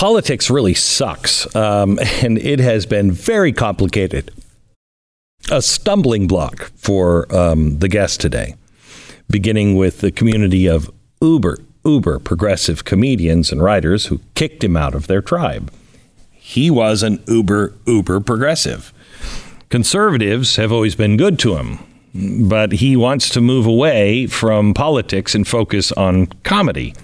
Politics really sucks, um, and it has been very complicated. A stumbling block for um, the guest today, beginning with the community of uber, uber progressive comedians and writers who kicked him out of their tribe. He was an uber, uber progressive. Conservatives have always been good to him, but he wants to move away from politics and focus on comedy.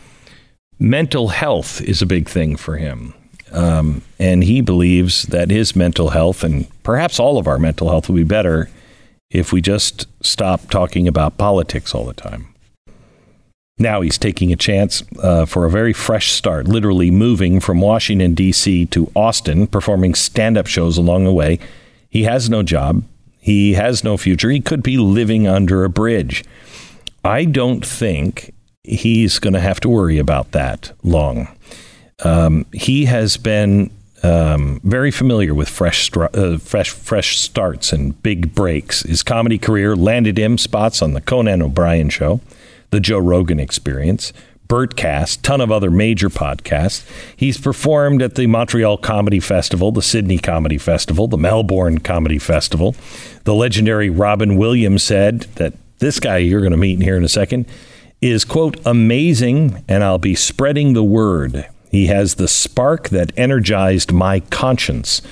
Mental health is a big thing for him. Um, and he believes that his mental health and perhaps all of our mental health will be better if we just stop talking about politics all the time. Now he's taking a chance uh, for a very fresh start, literally moving from Washington, D.C. to Austin, performing stand up shows along the way. He has no job. He has no future. He could be living under a bridge. I don't think he's going to have to worry about that long. Um, he has been um, very familiar with fresh, uh, fresh, fresh starts and big breaks. His comedy career landed him spots on the Conan O'Brien Show, the Joe Rogan Experience, Bertcast, ton of other major podcasts. He's performed at the Montreal Comedy Festival, the Sydney Comedy Festival, the Melbourne Comedy Festival. The legendary Robin Williams said that this guy you're going to meet here in a second is quote amazing and I'll be spreading the word. He has the spark that energized my conscience.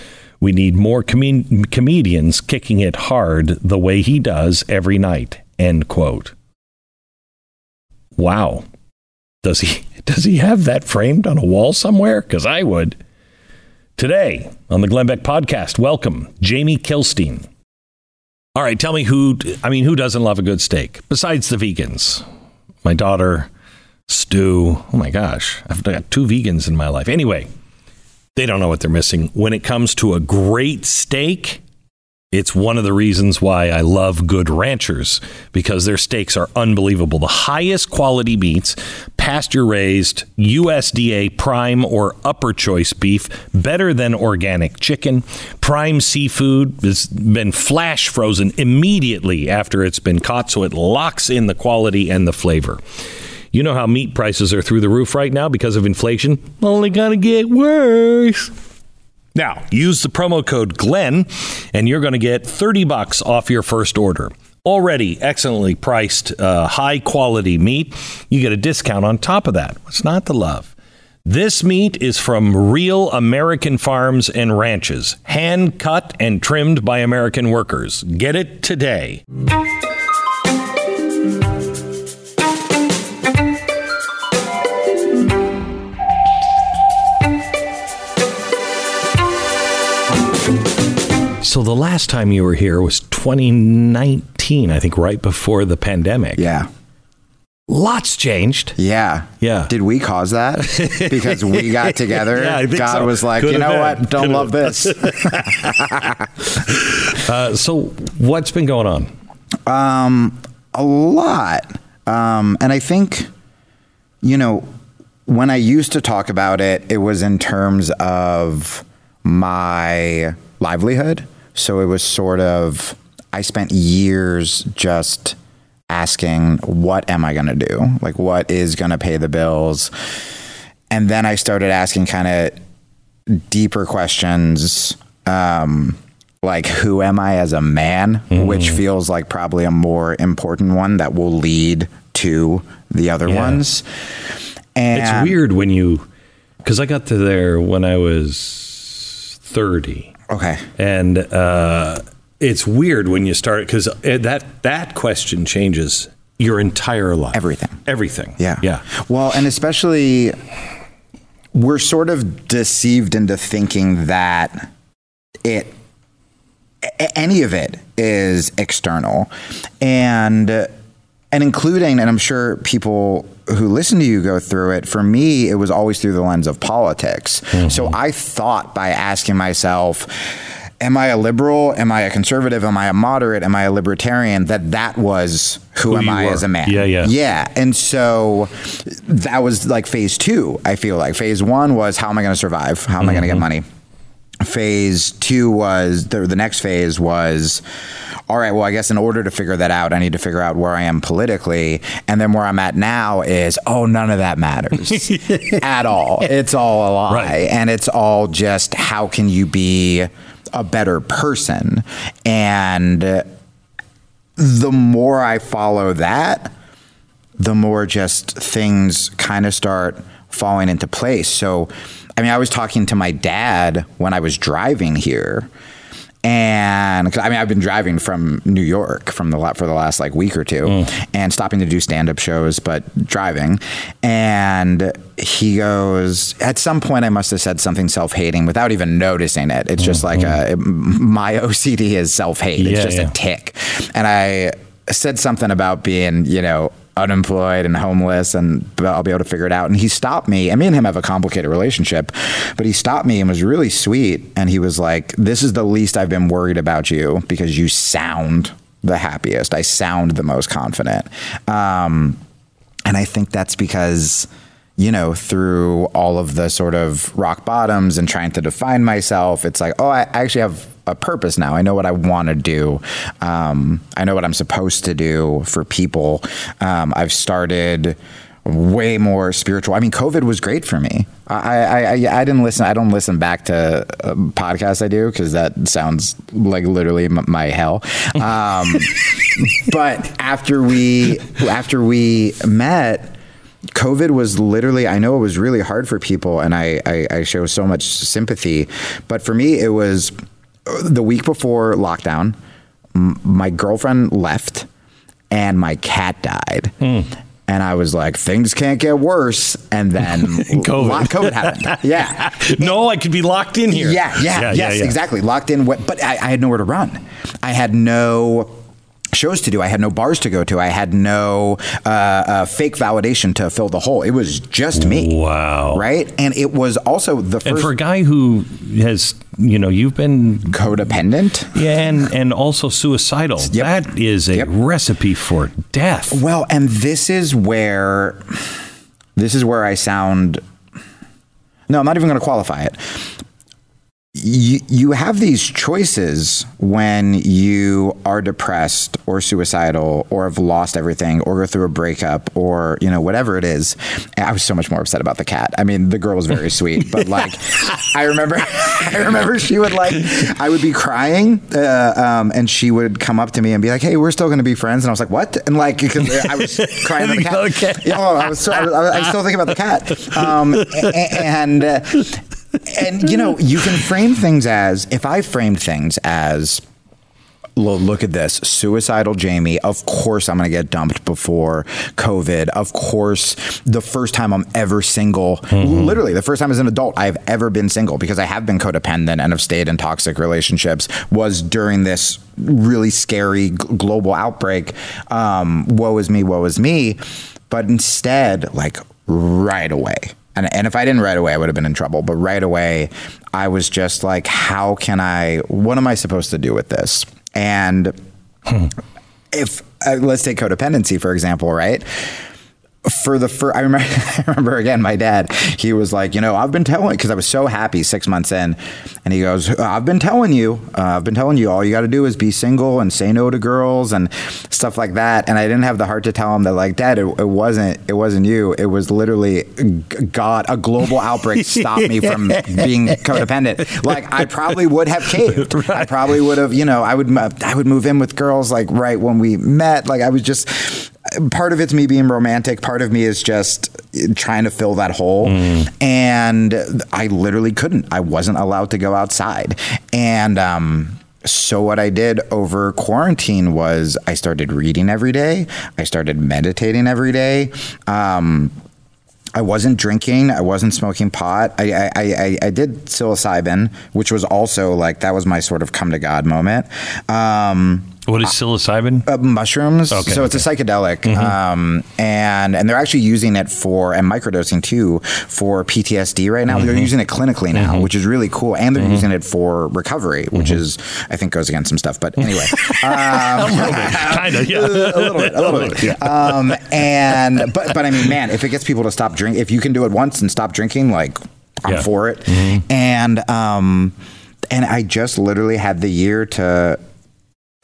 We need more com- comedians kicking it hard the way he does every night. End quote. Wow. Does he does he have that framed on a wall somewhere? Because I would. Today on the Glenn Beck podcast, welcome Jamie Kilstein. All right, tell me who I mean who doesn't love a good steak besides the vegans? My daughter, Stu. Oh my gosh, I've got two vegans in my life. Anyway, they don't know what they're missing when it comes to a great steak. It's one of the reasons why I love Good Ranchers because their steaks are unbelievable. The highest quality meats, pasture raised, USDA prime or upper choice beef, better than organic chicken. Prime seafood has been flash frozen immediately after it's been caught, so it locks in the quality and the flavor. You know how meat prices are through the roof right now because of inflation? Only gonna get worse. Now, use the promo code GLENN and you're going to get 30 bucks off your first order. Already excellently priced, uh, high quality meat. You get a discount on top of that. What's not to love? This meat is from real American farms and ranches, hand cut and trimmed by American workers. Get it today. So the last time you were here was 2019, I think, right before the pandemic. Yeah. Lots changed. Yeah. Yeah. Did we cause that? Because we got together. Yeah, God so. was like, Could you know been. what? Don't Could love this. Uh, so what's been going on? Um, a lot. Um, and I think, you know, when I used to talk about it, it was in terms of my livelihood. So it was sort of, I spent years just asking, what am I going to do? Like, what is going to pay the bills? And then I started asking kind of deeper questions. Um, like who am I as a man, which feels like probably a more important one that will lead to the other Yeah. ones. And It's weird when you, because I got to there when I was 30. Okay. And uh, it's weird when you start, because that, that question changes your entire life. Everything. Everything. Yeah. Yeah. Well, and especially we're sort of deceived into thinking that it any of it is external and and including and I'm sure people who listen to you go through it, for me, it was always through the lens of politics. So I thought by asking myself, am I a liberal? Am I a conservative? Am I a moderate? Am I a libertarian? That that was who, Who am I were. as a man? Yeah, yeah. Yeah. And so that was like phase two, I feel like. Phase one was how am I going to survive? How am I going to Mm-hmm. get money? Phase two was the, the next phase was all right, well, I guess in order to figure that out, I need to figure out where I am politically. And then where I'm at now is, oh, none of that matters at all. It's all a lie. Right. And it's all just how can you be a better person? And the more I follow that, the more just things kind of start falling into place. So, I mean, I was talking to my dad when I was driving here. And 'cause, I mean, I've been driving from New York from the for the last like week or two, mm. and stopping to do stand up shows, but driving. And he goes, at some point, I must have said something self hating without even noticing it. It's just mm, like a, mm. my OCD is self hate. It's just yeah. a tick. And I said something about being, you know, unemployed and homeless and I'll be able to figure it out. And he stopped me. And me and him have a complicated relationship, but he stopped me and was really sweet. And he was like, This is the least I've been worried about you because you sound the happiest. I sound the most confident. Um, and I think that's because, you know, through all of the sort of rock bottoms and trying to define myself, it's like, oh, I actually have a purpose now. I know what I want to do. Um, I know what I'm supposed to do for people. Um, I've started way more spiritual. I mean, COVID was great for me. I, I, I, I didn't listen. I don't listen back to uh, podcasts I do because that sounds like literally my hell. Um, but after we after we met, COVID was literally, I know it was really hard for people, and I, I, I show so much sympathy. But for me, it was the week before lockdown, m- my girlfriend left, and my cat died. Hmm. And I was like, things can't get worse. And then COVID. lo- COVID happened. Yeah. no, I could be locked in here. Yeah, yeah, yes, yeah. exactly. Locked in. But I, I had nowhere to run. I had no shows to do. I had no bars to go to. I had no uh, uh, fake validation to fill the hole. It was just me. Wow. Right, and it was also the And first for a guy who has, you know, you've been codependent. yeah, and and also suicidal. Yep. That is a Yep. recipe for death. Well, and this is where this is where I sound. No, I'm not even going to qualify it. You, you have these choices when you are depressed or suicidal or have lost everything or go through a breakup or you know whatever it is. I was so much more upset about the cat. I mean, the girl was very sweet, but like I remember, I remember she would like I would be crying uh, um, and she would come up to me and be like, "Hey, we're still going to be friends," and I was like, "What?" And like I was crying about the cat. Okay. Yeah, oh, I was, so, I was, I was still thinking about the cat. Um, a- and uh, and you know, you can frame things as if I framed things as look at this suicidal Jamie. Of course, I'm going to get dumped before COVID. Of course, the first time I'm ever single, literally the first time as an adult I've ever been single because I have been codependent and have stayed in toxic relationships was during this really scary global outbreak. Um, woe is me, woe is me. But instead, like right away. And, and if I didn't right away, I would have been in trouble. But right away, I was just like, how can I, what am I supposed to do with this? And if, uh, let's take codependency, for example, right? For the first, I remember, I remember again, my dad, he was like, you know, I've been telling, because I was so happy six months in, and he goes, I've been telling you, uh, I've been telling you, all you got to do is be single and say no to girls and stuff like that. And I didn't have the heart to tell him that, like, Dad, it, it wasn't, it wasn't you. It was literally God, a global outbreak stopped me from being codependent. Like, I probably would have caved. I probably would have, you know, I would, I would move in with girls like right when we met. Like, I was just part of it's me being romantic part of me is just trying to fill that hole and i literally couldn't i wasn't allowed to go outside and um so what I did over quarantine was I started reading every day. I started meditating every day. Um, I wasn't drinking. I wasn't smoking pot. I, I, I, I did psilocybin, which was also like that was my sort of come to God moment. Um, What is psilocybin? Uh, mushrooms. Okay, so it's a psychedelic, um, and and they're actually using it for and microdosing too for PTSD right now. They're using it clinically now, which is really cool, and they're using it for recovery, which is I think goes against some stuff. But anyway, um, kind of, yeah. a little bit, a little bit. Um, and but but I mean, man, if it gets people to stop drink, if you can do it once and stop drinking, like I'm Yeah. for it. And um, and I just literally had the year to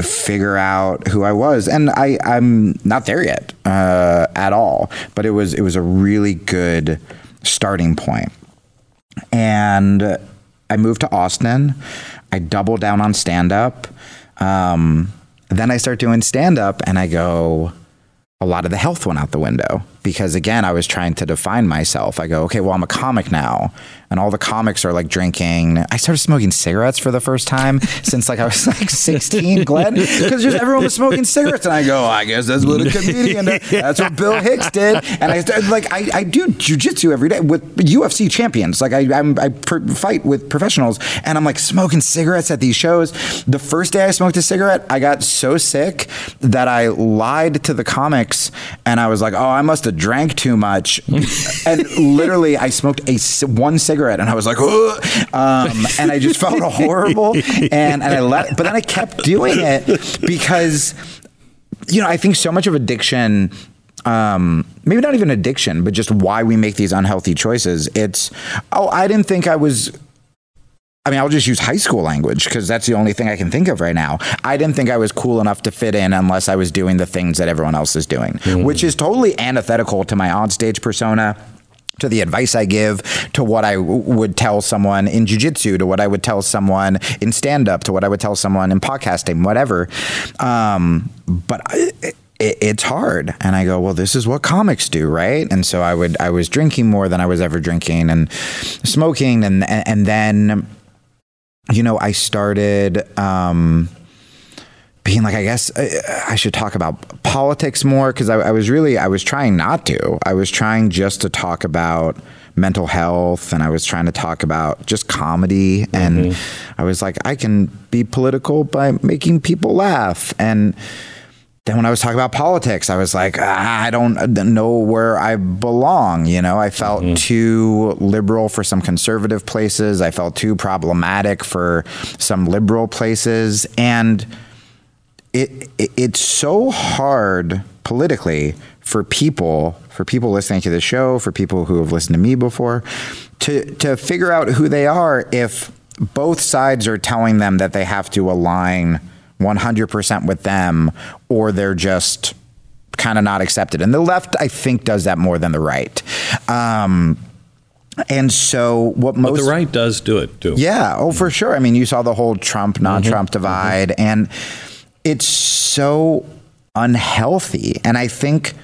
figure out who I was, and I I'm not there yet uh, at all. But it was it was a really good starting point, and I moved to Austin. I doubled down on stand up. Um, then I start doing stand up, and I go. A lot of the health went out the window because again, I was trying to define myself. I go, okay, well, I'm a comic now, and all the comics are like drinking. I started smoking cigarettes for the first time since like I was like 16, Glenn, because just everyone was smoking cigarettes, and I go, I guess that's what a comedian. does. That's what Bill Hicks did, and I started like I, I do jujitsu every day with UFC champions. Like I I'm, I pr- fight with professionals, and I'm like smoking cigarettes at these shows. The first day I smoked a cigarette, I got so sick that I lied to the comics, and I was like, oh, I must have drank too much, and literally I smoked a one cigarette, and I was like, Ugh. um, and I just felt horrible, and and I let, but then I kept doing it because you know, I think so much of addiction, um, maybe not even addiction, but just why we make these unhealthy choices. It's, oh, I didn't think I was. I mean, I'll just use high school language because that's the only thing I can think of right now. I didn't think I was cool enough to fit in unless I was doing the things that everyone else is doing, which is totally antithetical to my onstage persona to the advice I give, to what I w- would tell someone in jujitsu, to what I would tell someone in stand up, to what I would tell someone in podcasting, whatever. Um, but I, it, it's hard, and I go, well, this is what comics do, right? And so I would, I was drinking more than I was ever drinking, and smoking, and and, and then, you know, I started. Um, being like, I guess I, I should talk about politics more because I, I was really, I was trying not to. I was trying just to talk about mental health and I was trying to talk about just comedy. And I was like, I can be political by making people laugh. And then when I was talking about politics, I was like, ah, I don't know where I belong. You know, I felt too liberal for some conservative places. I felt too problematic for some liberal places. And it, it it's so hard politically for people for people listening to the show for people who have listened to me before to to figure out who they are if both sides are telling them that they have to align 100% with them or they're just kind of not accepted and the left i think does that more than the right um, and so what But most the right does do it too. yeah. Oh, for mm-hmm. sure. I mean, you saw the whole Trump, mm-hmm. non Trump mm-hmm. divide, and it's so unhealthy. And I think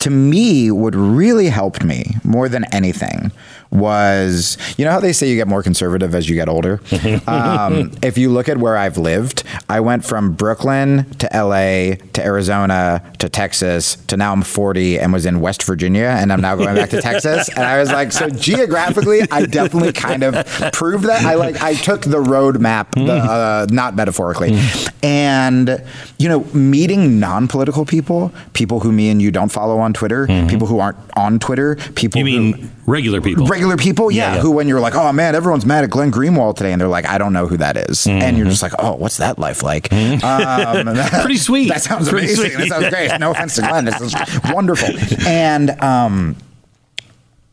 to me, what really helped me more than anything was you know how they say you get more conservative as you get older? um, if you look at where I've lived, I went from Brooklyn to LA to Arizona to Texas to now I'm 40 and was in West Virginia and I'm now going back to Texas. And I was like, so geographically, I definitely kind of proved that. I like, I took the road map, the, uh, not metaphorically. And, you know, meeting non political people, people who me and you don't follow on Twitter, people who aren't on Twitter, people You who mean regular people? regular people, yeah, Yeah, yeah. who when you're like, oh man, everyone's mad at Glenn Greenwald today, and they're like, I don't know who that is. and you're just like, oh, what's that life like? Um, Pretty sweet. That sounds Pretty amazing. sweet. That sounds great. No offense to Glenn, this is wonderful. And um,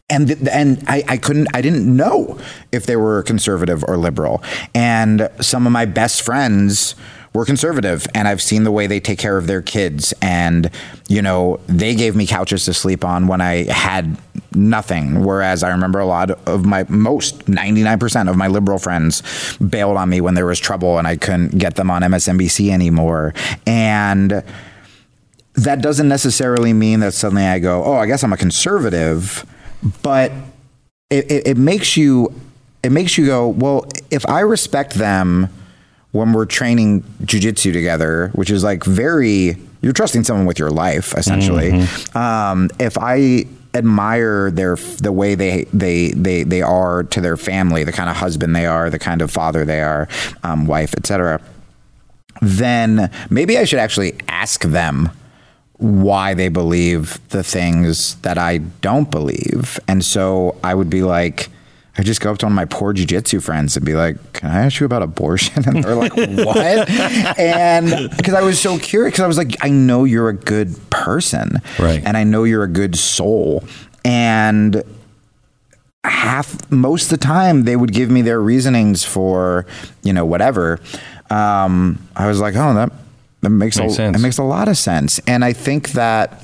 and th- and I, I couldn't I didn't know if they were conservative or liberal. And some of my best friends were conservative and I've seen the way they take care of their kids. And you know they gave me couches to sleep on when I had nothing whereas I remember a lot of my most 99% of my liberal friends bailed on me when there was trouble and I couldn't get them on MSNBC anymore. And that doesn't necessarily mean that suddenly I go, oh, I guess I'm a conservative, but it, it, it makes you it makes you go, well, if I respect them when we're training jujitsu together, which is like very you're trusting someone with your life essentially. Um, if I admire their the way they they they they are to their family, the kind of husband they are, the kind of father they are, um, wife, etc then maybe I should actually ask them why they believe the things that I don't believe. And so I would be like, I just go up to one of my poor jujitsu friends and be like, "Can I ask you about abortion?" And they're like, "What?" and because I was so curious, because I was like, "I know you're a good person, Right. And I know you're a good soul." And half, most of the time, they would give me their reasonings for, you know, whatever. Um, I was like, "Oh, that that makes, Makes a, sense. It makes a lot of sense." And I think that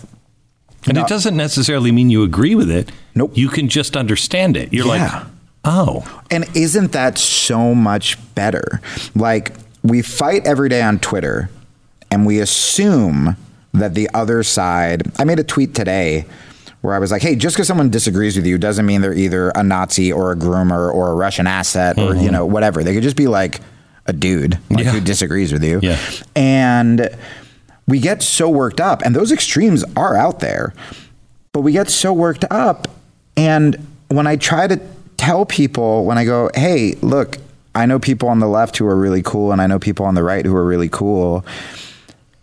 And it doesn't necessarily mean you agree with it. Nope. You can just understand it. You're Yeah. like, oh, And isn't that so much better? Like, we fight every day on Twitter and we assume that the other side. I made a tweet today where I was like, hey, just because someone disagrees with you doesn't mean they're either a Nazi or a groomer or a Russian asset or, you mm-hmm. know, whatever. They could just be like a dude like, Yeah. who disagrees with you. Yeah. And we get so worked up, and those extremes are out there, but we get so worked up. And when I try to tell people, when I go, hey, look, I know people on the left who are really cool, and I know people on the right who are really cool.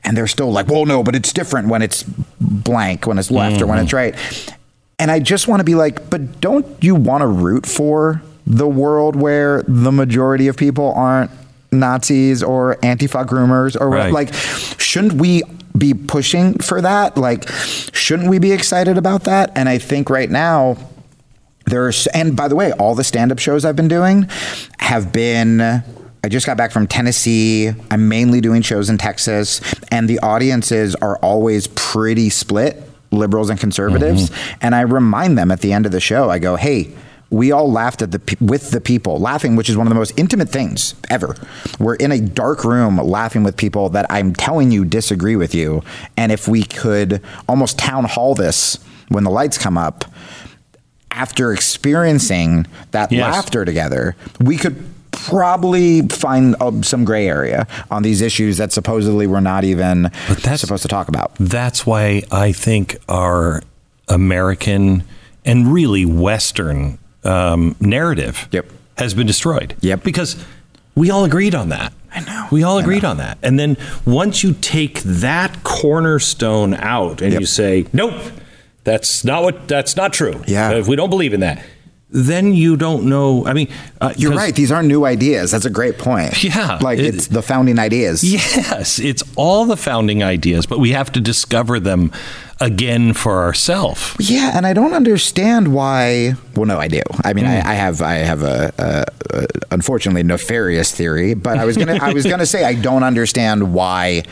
And they're still like, well, no, but it's different when it's blank, when it's left, or when it's mm-hmm. right. And I just want to be like, but don't you want to root for the world where the majority of people aren't Nazis or Antifa groomers or what- Right. like, shouldn't we be pushing for that? Like, shouldn't we be excited about that? And I think right now, there's, and by the way, all the stand up shows I've been doing have been. I just got back from Tennessee. I'm mainly doing shows in Texas, and the audiences are always pretty split, liberals and conservatives. Mm-hmm. And I remind them at the end of the show, I go, hey, we all laughed at the pe- with the people laughing which is one of the most intimate things ever we're in a dark room laughing with people that i'm telling you disagree with you and if we could almost town hall this when the lights come up after experiencing that Yes. laughter together, we could probably find uh, some gray area on these issues that supposedly we're not even But that's- supposed to talk about. That's why I think our American and really Western um, narrative Yep. has been destroyed. Yep. Because we all agreed on that. I know. We all agreed on that. And then once you take that cornerstone out and Yep. you say, nope, that's not what, that's not true. Yeah. If we don't believe in that, then you don't know. I mean, uh, you're right. These aren't new ideas. That's a great point. Yeah, Like it- it's the founding ideas. Yes, it's all the founding ideas, but we have to discover them again for ourselves. Yeah, and I don't understand why. Well, no, I do. I mean, I, I have, I have a, a, a unfortunately nefarious theory, but I was gonna, I was gonna say I don't understand why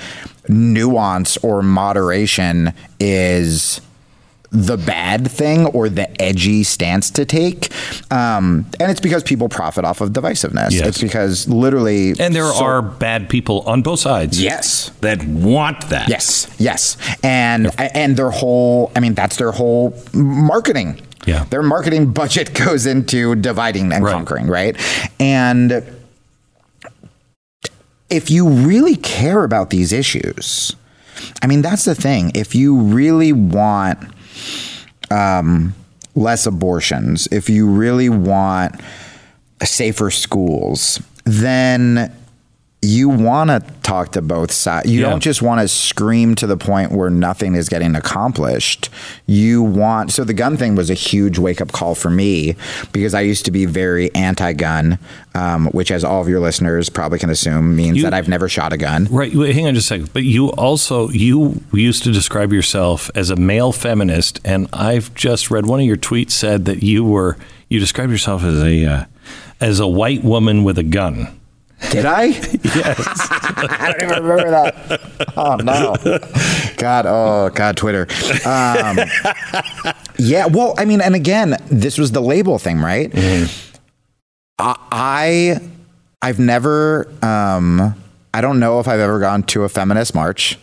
nuance or moderation is the bad thing or the edgy stance to take. Um, and it's because people profit off of divisiveness. Yes. It's because literally, And there so- are bad people on both sides. Yes. That want that. Yes, yes, and and their whole, I mean, that's their whole marketing. Yeah. their marketing budget goes into dividing and Right. conquering, right? And if you really care about these issues, I mean, that's the thing. If you really want um, less abortions, if you really want safer schools, then you want to talk to both sides. You Yeah. don't just want to scream to the point where nothing is getting accomplished. You want so the gun thing was a huge wake up call for me because I used to be very anti gun, um, which, as all of your listeners probably can assume, means You- that I've never shot a gun. Right. Wait, hang on just a second. But you also you used to describe yourself as a male feminist, and I've just read one of your tweets said that you were you described yourself as a uh, as a white woman with a gun. Did I? Yes. I don't even remember that. Oh no, God! Oh God! Twitter. Um, yeah. Well, I mean, and again, this was the label thing, right? I, I, I've never. Um, I don't know if I've ever gone to a feminist march.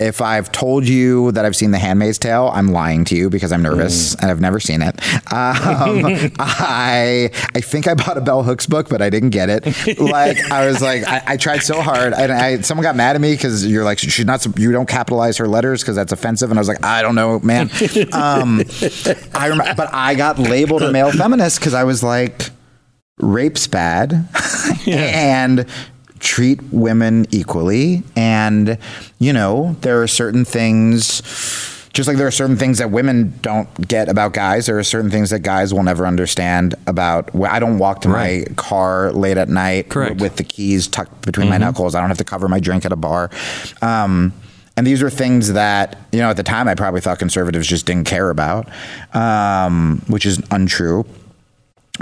If I've told you that I've seen The Handmaid's Tale, I'm lying to you because I'm nervous and I've never seen it. Um, I I think I bought a Bell Hooks book, but I didn't get it. Like I was like, I, I tried so hard, and I someone got mad at me because you're like, she's not, you don't capitalize her letters because that's offensive, and I was like, I don't know, man. Um, I rem- but I got labeled a male feminist because I was like, rape's bad, and treat women equally. And, you know, there are certain things just like there are certain things that women don't get about guys, there are certain things that guys will never understand about. I don't walk to Right. my car late at night. Mm-hmm. with the keys tucked between my knuckles. I don't have to cover my drink at a bar. Um, and these are things that, you know, at the time I probably thought conservatives just didn't care about, um, which is untrue.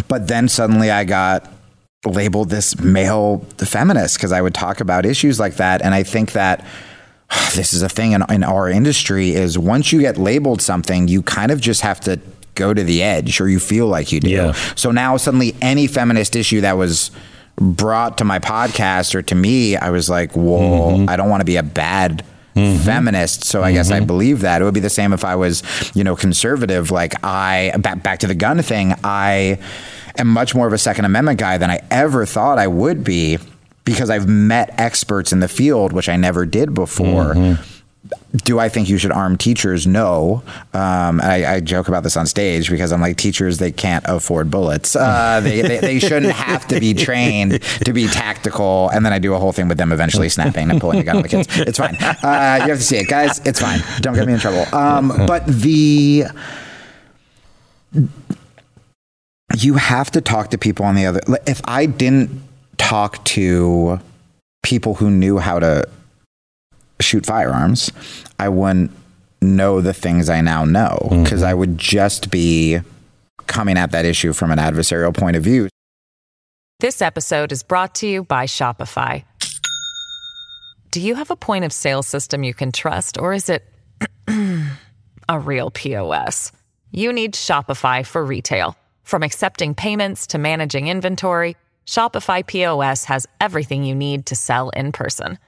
But then suddenly I got labeled this male feminist because I would talk about issues like that. And I think that this is a thing in, in our industry is once you get labeled something, you kind of just have to go to the edge or you feel like you do. Yeah. So now suddenly any feminist issue that was brought to my podcast or to me, I was like, whoa, mm-hmm. I don't want to be a bad mm-hmm. feminist. So I guess I mm-hmm. believe that. It would be the same if I was, you know, conservative. Like I, back, back to the gun thing, I am much more of a Second Amendment guy than I ever thought I would be because I've met experts in the field, which I never did before. Do I think you should arm teachers? No. Um, I, I joke about this on stage because I'm like, teachers, they can't afford bullets. Uh, they, they, they shouldn't have to be trained to be tactical. And then I do a whole thing with them eventually snapping and pulling a gun on the kids. It's fine. Uh, you have to see it, guys. It's fine. Don't get me in trouble. Um, but the you have to talk to people on the other if i didn't talk to people who knew how to shoot firearms i wouldn't know the things i now know mm-hmm. because i would just be coming at that issue from an adversarial point of view This episode is brought to you by Shopify. Do you have a point of sale system you can trust, or is it a real POS? You need Shopify for retail. From accepting payments to managing inventory, Shopify POS has everything you need to sell in person.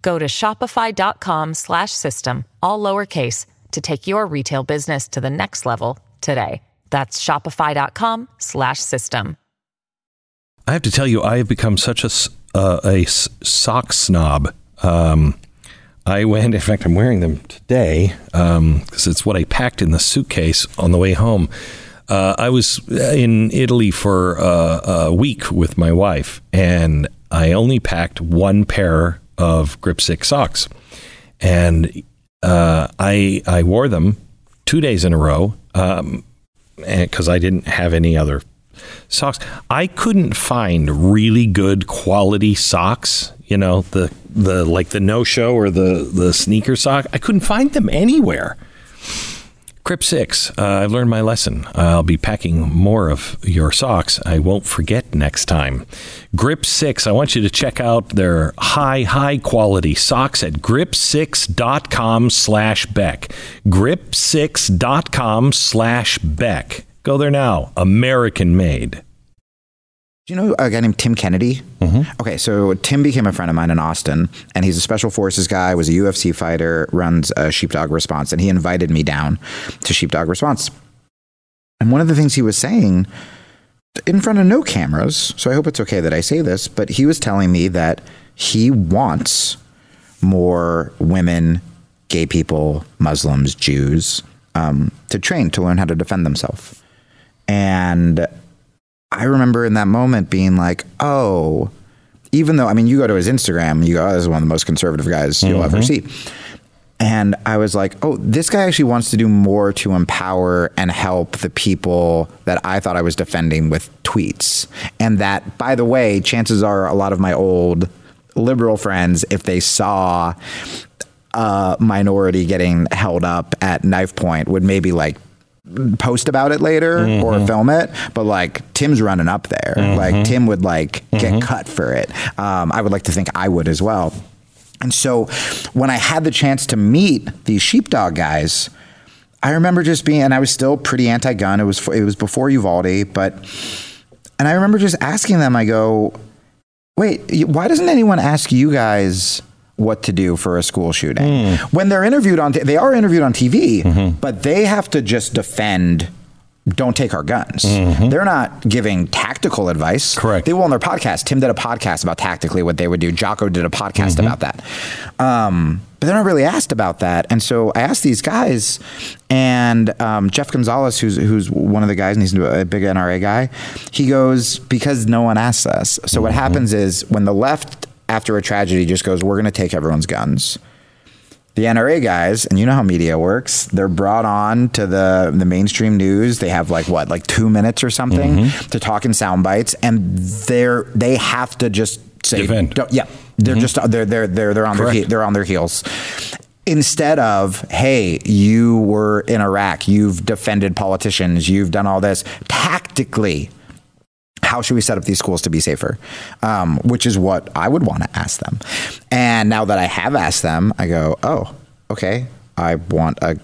Go to shopify.com slash system, all lowercase, to take your retail business to the next level today. That's shopify.com slash system. I have to tell you, I have become such a uh, a sock snob. Um, I went, in fact, I'm wearing them today because it's what I packed in the suitcase on the way home. Uh, I was in Italy for uh, a week with my wife, and I only packed one pair of Grip Six socks, and uh, I I wore them two days in a row because I didn't have any other socks. I couldn't find really good quality socks. You know, the the like the no show or the the sneaker sock. I couldn't find them anywhere. Grip Six. Uh, I've learned my lesson. I'll be packing more of your socks. I won't forget next time. Grip six. I want you to check out their high, high quality socks at grip6.com slash Beck. Grip6.com slash Beck. Go there now. American made. Do you know a guy named Tim Kennedy? Okay, so Tim became a friend of mine in Austin, and he's a special forces guy, was a UFC fighter, runs a Sheepdog Response, and he invited me down to Sheepdog Response. And one of the things he was saying in front of no cameras, so I hope it's okay that I say this, but he was telling me that he wants more women, gay people, Muslims, Jews um, to train to learn how to defend themselves. And I remember in that moment being like, oh, even though, I mean, you go to his Instagram, you go, oh, this is one of the most conservative guys you'll ever mm-hmm. see. And I was like, oh, this guy actually wants to do more to empower and help the people that I thought I was defending with tweets. And that, by the way, chances are a lot of my old liberal friends, if they saw a minority getting held up at knife point, would maybe like post about it later or mm-hmm. film it but like tim's running up there. Mm-hmm. Like tim would like get mm-hmm. cut for it. Um, i would like to think i would as well. And so when i had the chance to meet these sheepdog guys i remember just being and i was still pretty anti-gun. It was it was before uvalde but and i remember just asking them i go wait why doesn't anyone ask you guys what to do for a school shooting. Hmm. When they're interviewed on t- they are interviewed on tv mm-hmm. but they have to just defend don't take our guns. Mm-hmm. They're not giving tactical advice. Correct. they will on their podcast. Tim did a podcast about tactically what they would do. Jocko did a podcast mm-hmm. about that. Um, but they're not really asked about that. And so i asked these guys and um, jeff gonzalez who's who's one of the guys and he's a big nra guy he goes because no one asks us. So what happens is when the left after a tragedy just goes, we're going to take everyone's guns. The NRA guys, and you know how media works, they're brought on to the, the mainstream news. They have like what, like two minutes or something Mm-hmm. to talk in sound bites, and they're they have to just say, Defend. Yeah, they're just they're they're they're they're on their Correct. he- they're on their heels. Instead of, hey, you were in Iraq, you've defended politicians, you've done all this tactically how should we set up these schools to be safer? Um, which is what I would want to ask them. And now that I have asked them, I go, oh, okay, I want a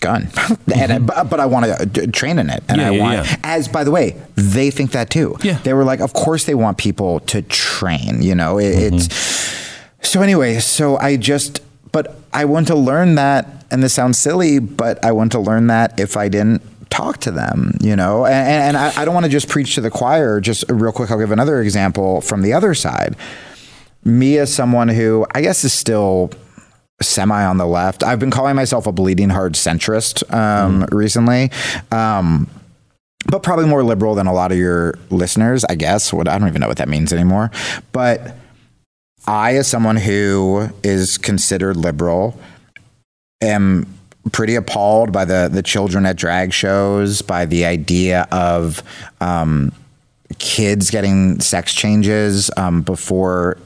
gun, and I, but, but I want to uh, train in it, and Yeah, I want. yeah. As by the way, they think that too. Yeah. they were like, of course they want people to train. You know, it, it's so anyway. So I just, but I want to learn that, and this sounds silly, but I want to learn that if I didn't talk to them, you know, and, and I, I don't want to just preach to the choir. Just real quick, I'll give another example from the other side. Me as someone who I guess is still semi on the left. I've been calling myself a bleeding heart centrist um, recently. Um, but probably more liberal than a lot of your listeners, I guess. What I don't even know what that means anymore. But I, as someone who is considered liberal, am pretty appalled by the the children at drag shows, by the idea of um, kids getting sex changes um, before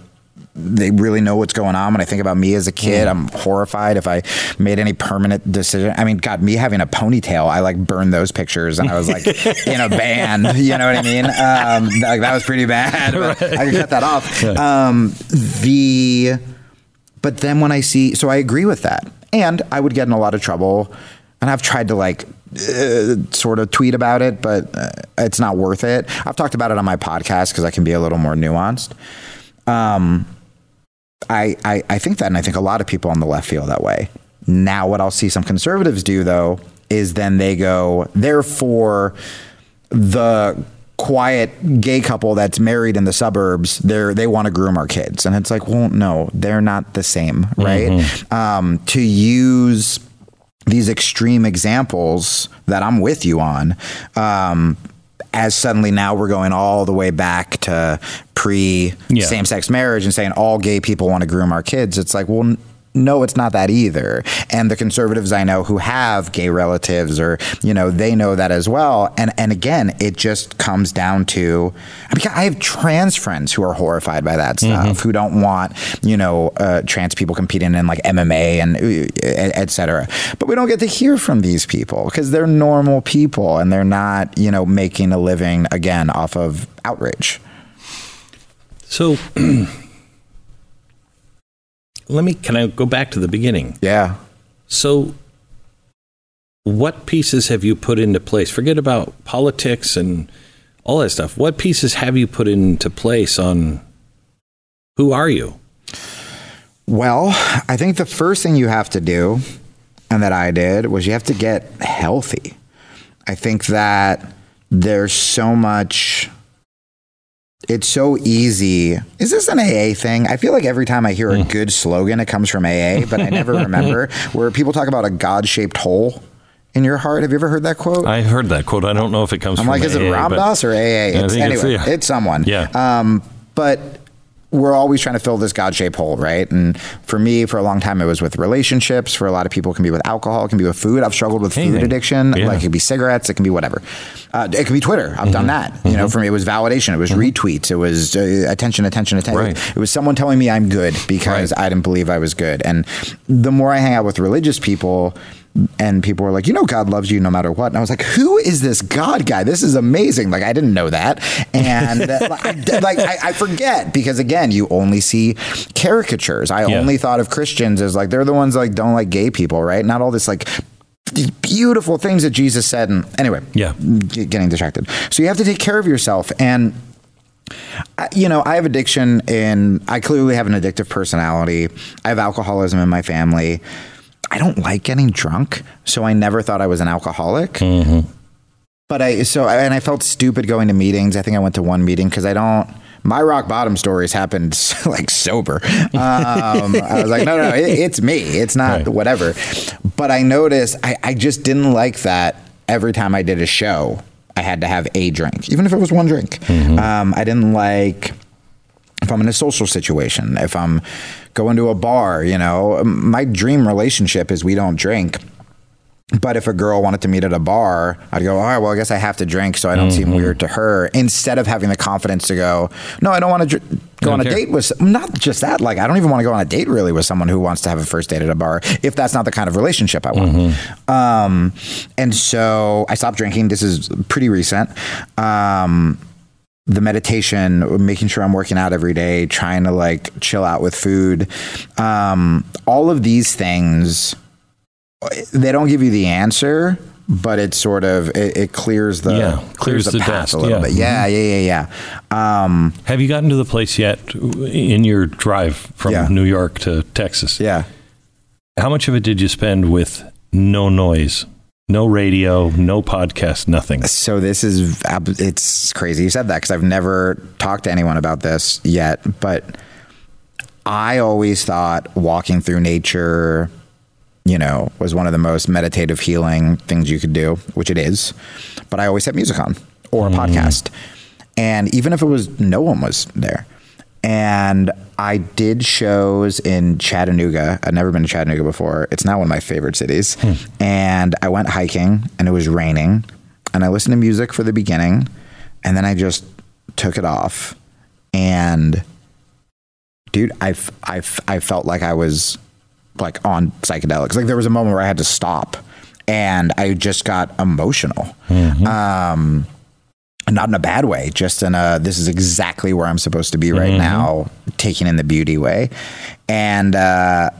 they really know what's going on. When I think about me as a kid, I'm horrified if I made any permanent decision. I mean, God, me having a ponytail, I like burned those pictures and I was like in a band. You know what I mean? Um, like that was pretty bad. But I could cut that off. Um, the but then when I see, so I agree with that, and I would get in a lot of trouble, and I've tried to like uh, sort of tweet about it, but uh, it's not worth it. I've talked about it on my podcast because I can be a little more nuanced. Um, I, I I think that, and I think a lot of people on the left feel that way. Now, what I'll see some conservatives do though is then they go, therefore, the quiet gay couple that's married in the suburbs they're they want to groom our kids. And it's like well no they're not the same right? Um, to use these extreme examples that i'm with you on um, as suddenly now we're going all the way back to pre Yeah. same sex marriage and saying all gay people want to groom our kids it's like well no, it's not that either. And the conservatives I know who have gay relatives or, you know, they know that as well. And and again, it just comes down to I mean, I have trans friends who are horrified by that stuff, who don't want, you know, uh, trans people competing in like MMA and uh, et et cetera. But we don't get to hear from these people because they're normal people and they're not, you know, making a living again off of outrage. So let me, can I go back to the beginning? Yeah. So, what pieces have you put into place? Forget about politics and all that stuff. What pieces have you put into place on who are you? Well, I think the first thing you have to do, and that I did, was you have to get healthy. I think that there's so much. It's so easy. Is this an AA thing? I feel like every time I hear a good slogan, it comes from AA, but I never remember where people talk about a God shaped hole in your heart. Have you ever heard that quote? I heard that quote. I don't know if it comes from. I'm from like, is it Ram Dass or AA? It's, think it's- anyway, yeah. it's someone. Yeah. Um, but we're always trying to fill this God-shaped hole, right? And for me, for a long time, it was with relationships. For a lot of people, it can be with alcohol. It can be with food. I've struggled with food addiction. Yeah. Like it can be cigarettes. It can be whatever. Uh, it can be Twitter. I've Mm-hmm. done that. You know, for me, it was validation. It was retweets. It was uh, attention, attention, attention. Right. It was someone telling me I'm good because Right. I didn't believe I was good. And the more I hang out with religious people, and people were like, you know, God loves you no matter what. And I was like, who is this God guy? This is amazing. Like, I didn't know that. And like, I, I forget because, again, you only see caricatures. I Yeah. only thought of Christians as like, they're the ones like, don't like gay people, right? Not all this like, these beautiful things that Jesus said. And anyway, Yeah. g- getting distracted. So you have to take care of yourself. And I- you know, I have addiction and I clearly have an addictive personality. I have alcoholism in my family. I don't like getting drunk, so I never thought I was an alcoholic. But I so and I felt stupid going to meetings. I think I went to one meeting because I don't. My rock bottom stories happened like sober. Um, I was like, no, no, it, it's me. It's not Right. whatever. But I noticed I, I just didn't like that. Every time I did a show, I had to have a drink, even if it was one drink. Um, I didn't like if I'm in a social situation, if I'm going to a bar, you know, my dream relationship is we don't drink. But if a girl wanted to meet at a bar, I'd go, all right, well, I guess I have to drink so I don't seem weird to her. Instead of having the confidence to go, no, I don't want to dr- go on a date with, not just that, like, I don't even want to go on a date really with someone who wants to have a first date at a bar if that's not the kind of relationship I want. Um, and so I stopped drinking. This is pretty recent. Um, the meditation, making sure I'm working out every day, trying to like chill out with food. Um, all of these things, they don't give you the answer, but it sort of it, it clears the Yeah, clears the path dust, a little yeah. bit. Yeah, yeah, yeah, yeah. Um, Have you gotten to the place yet in your drive from Yeah. New York to Texas? yeah. How much of it did you spend with no noise, no radio, no podcast, nothing? So this is it's crazy you said that because I've never talked to anyone about this yet, but I always thought walking through nature, you know, was one of the most meditative healing things you could do, which it is. But I always had music on or a podcast. And even if it was no one was there. And I did shows in Chattanooga. I'd never been to Chattanooga before. It's now one of my favorite cities. And I went hiking and it was raining. And I listened to music for the beginning. And then I just took it off. And dude, I, I, I felt like I was like on psychedelics. Like there was a moment where I had to stop and I just got emotional. Um, not in a bad way, just in a this is exactly where I'm supposed to be right now, taking in the beauty way. And uh,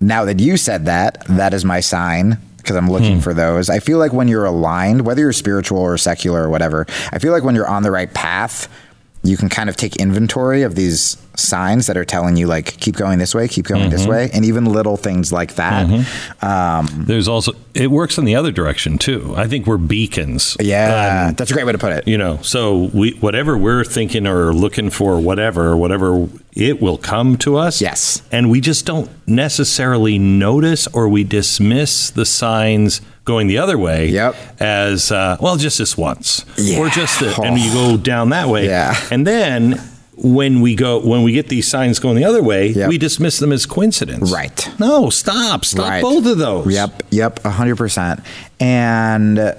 now that you said that, that is my sign because I'm looking for those. I feel like when you're aligned, whether you're spiritual or secular or whatever, I feel like when you're on the right path, you can kind of take inventory of these signs that are telling you like keep going this way, keep going this mm-hmm. way, and even little things like that. Mm-hmm. Um, There's also, it works in the other direction too. I think we're beacons. yeah, um, that's a great way to put it. you know so we whatever we're thinking or looking for whatever whatever it will come to us Yes. and we just don't necessarily notice or we dismiss the signs going the other way Yep. as uh, well just this once or just the, and you go down that way Yeah. and then when we go when we get these signs going the other way Yep. we dismiss them as coincidence Right. no stop stop Right. both of those Yep, yep, hundred percent. And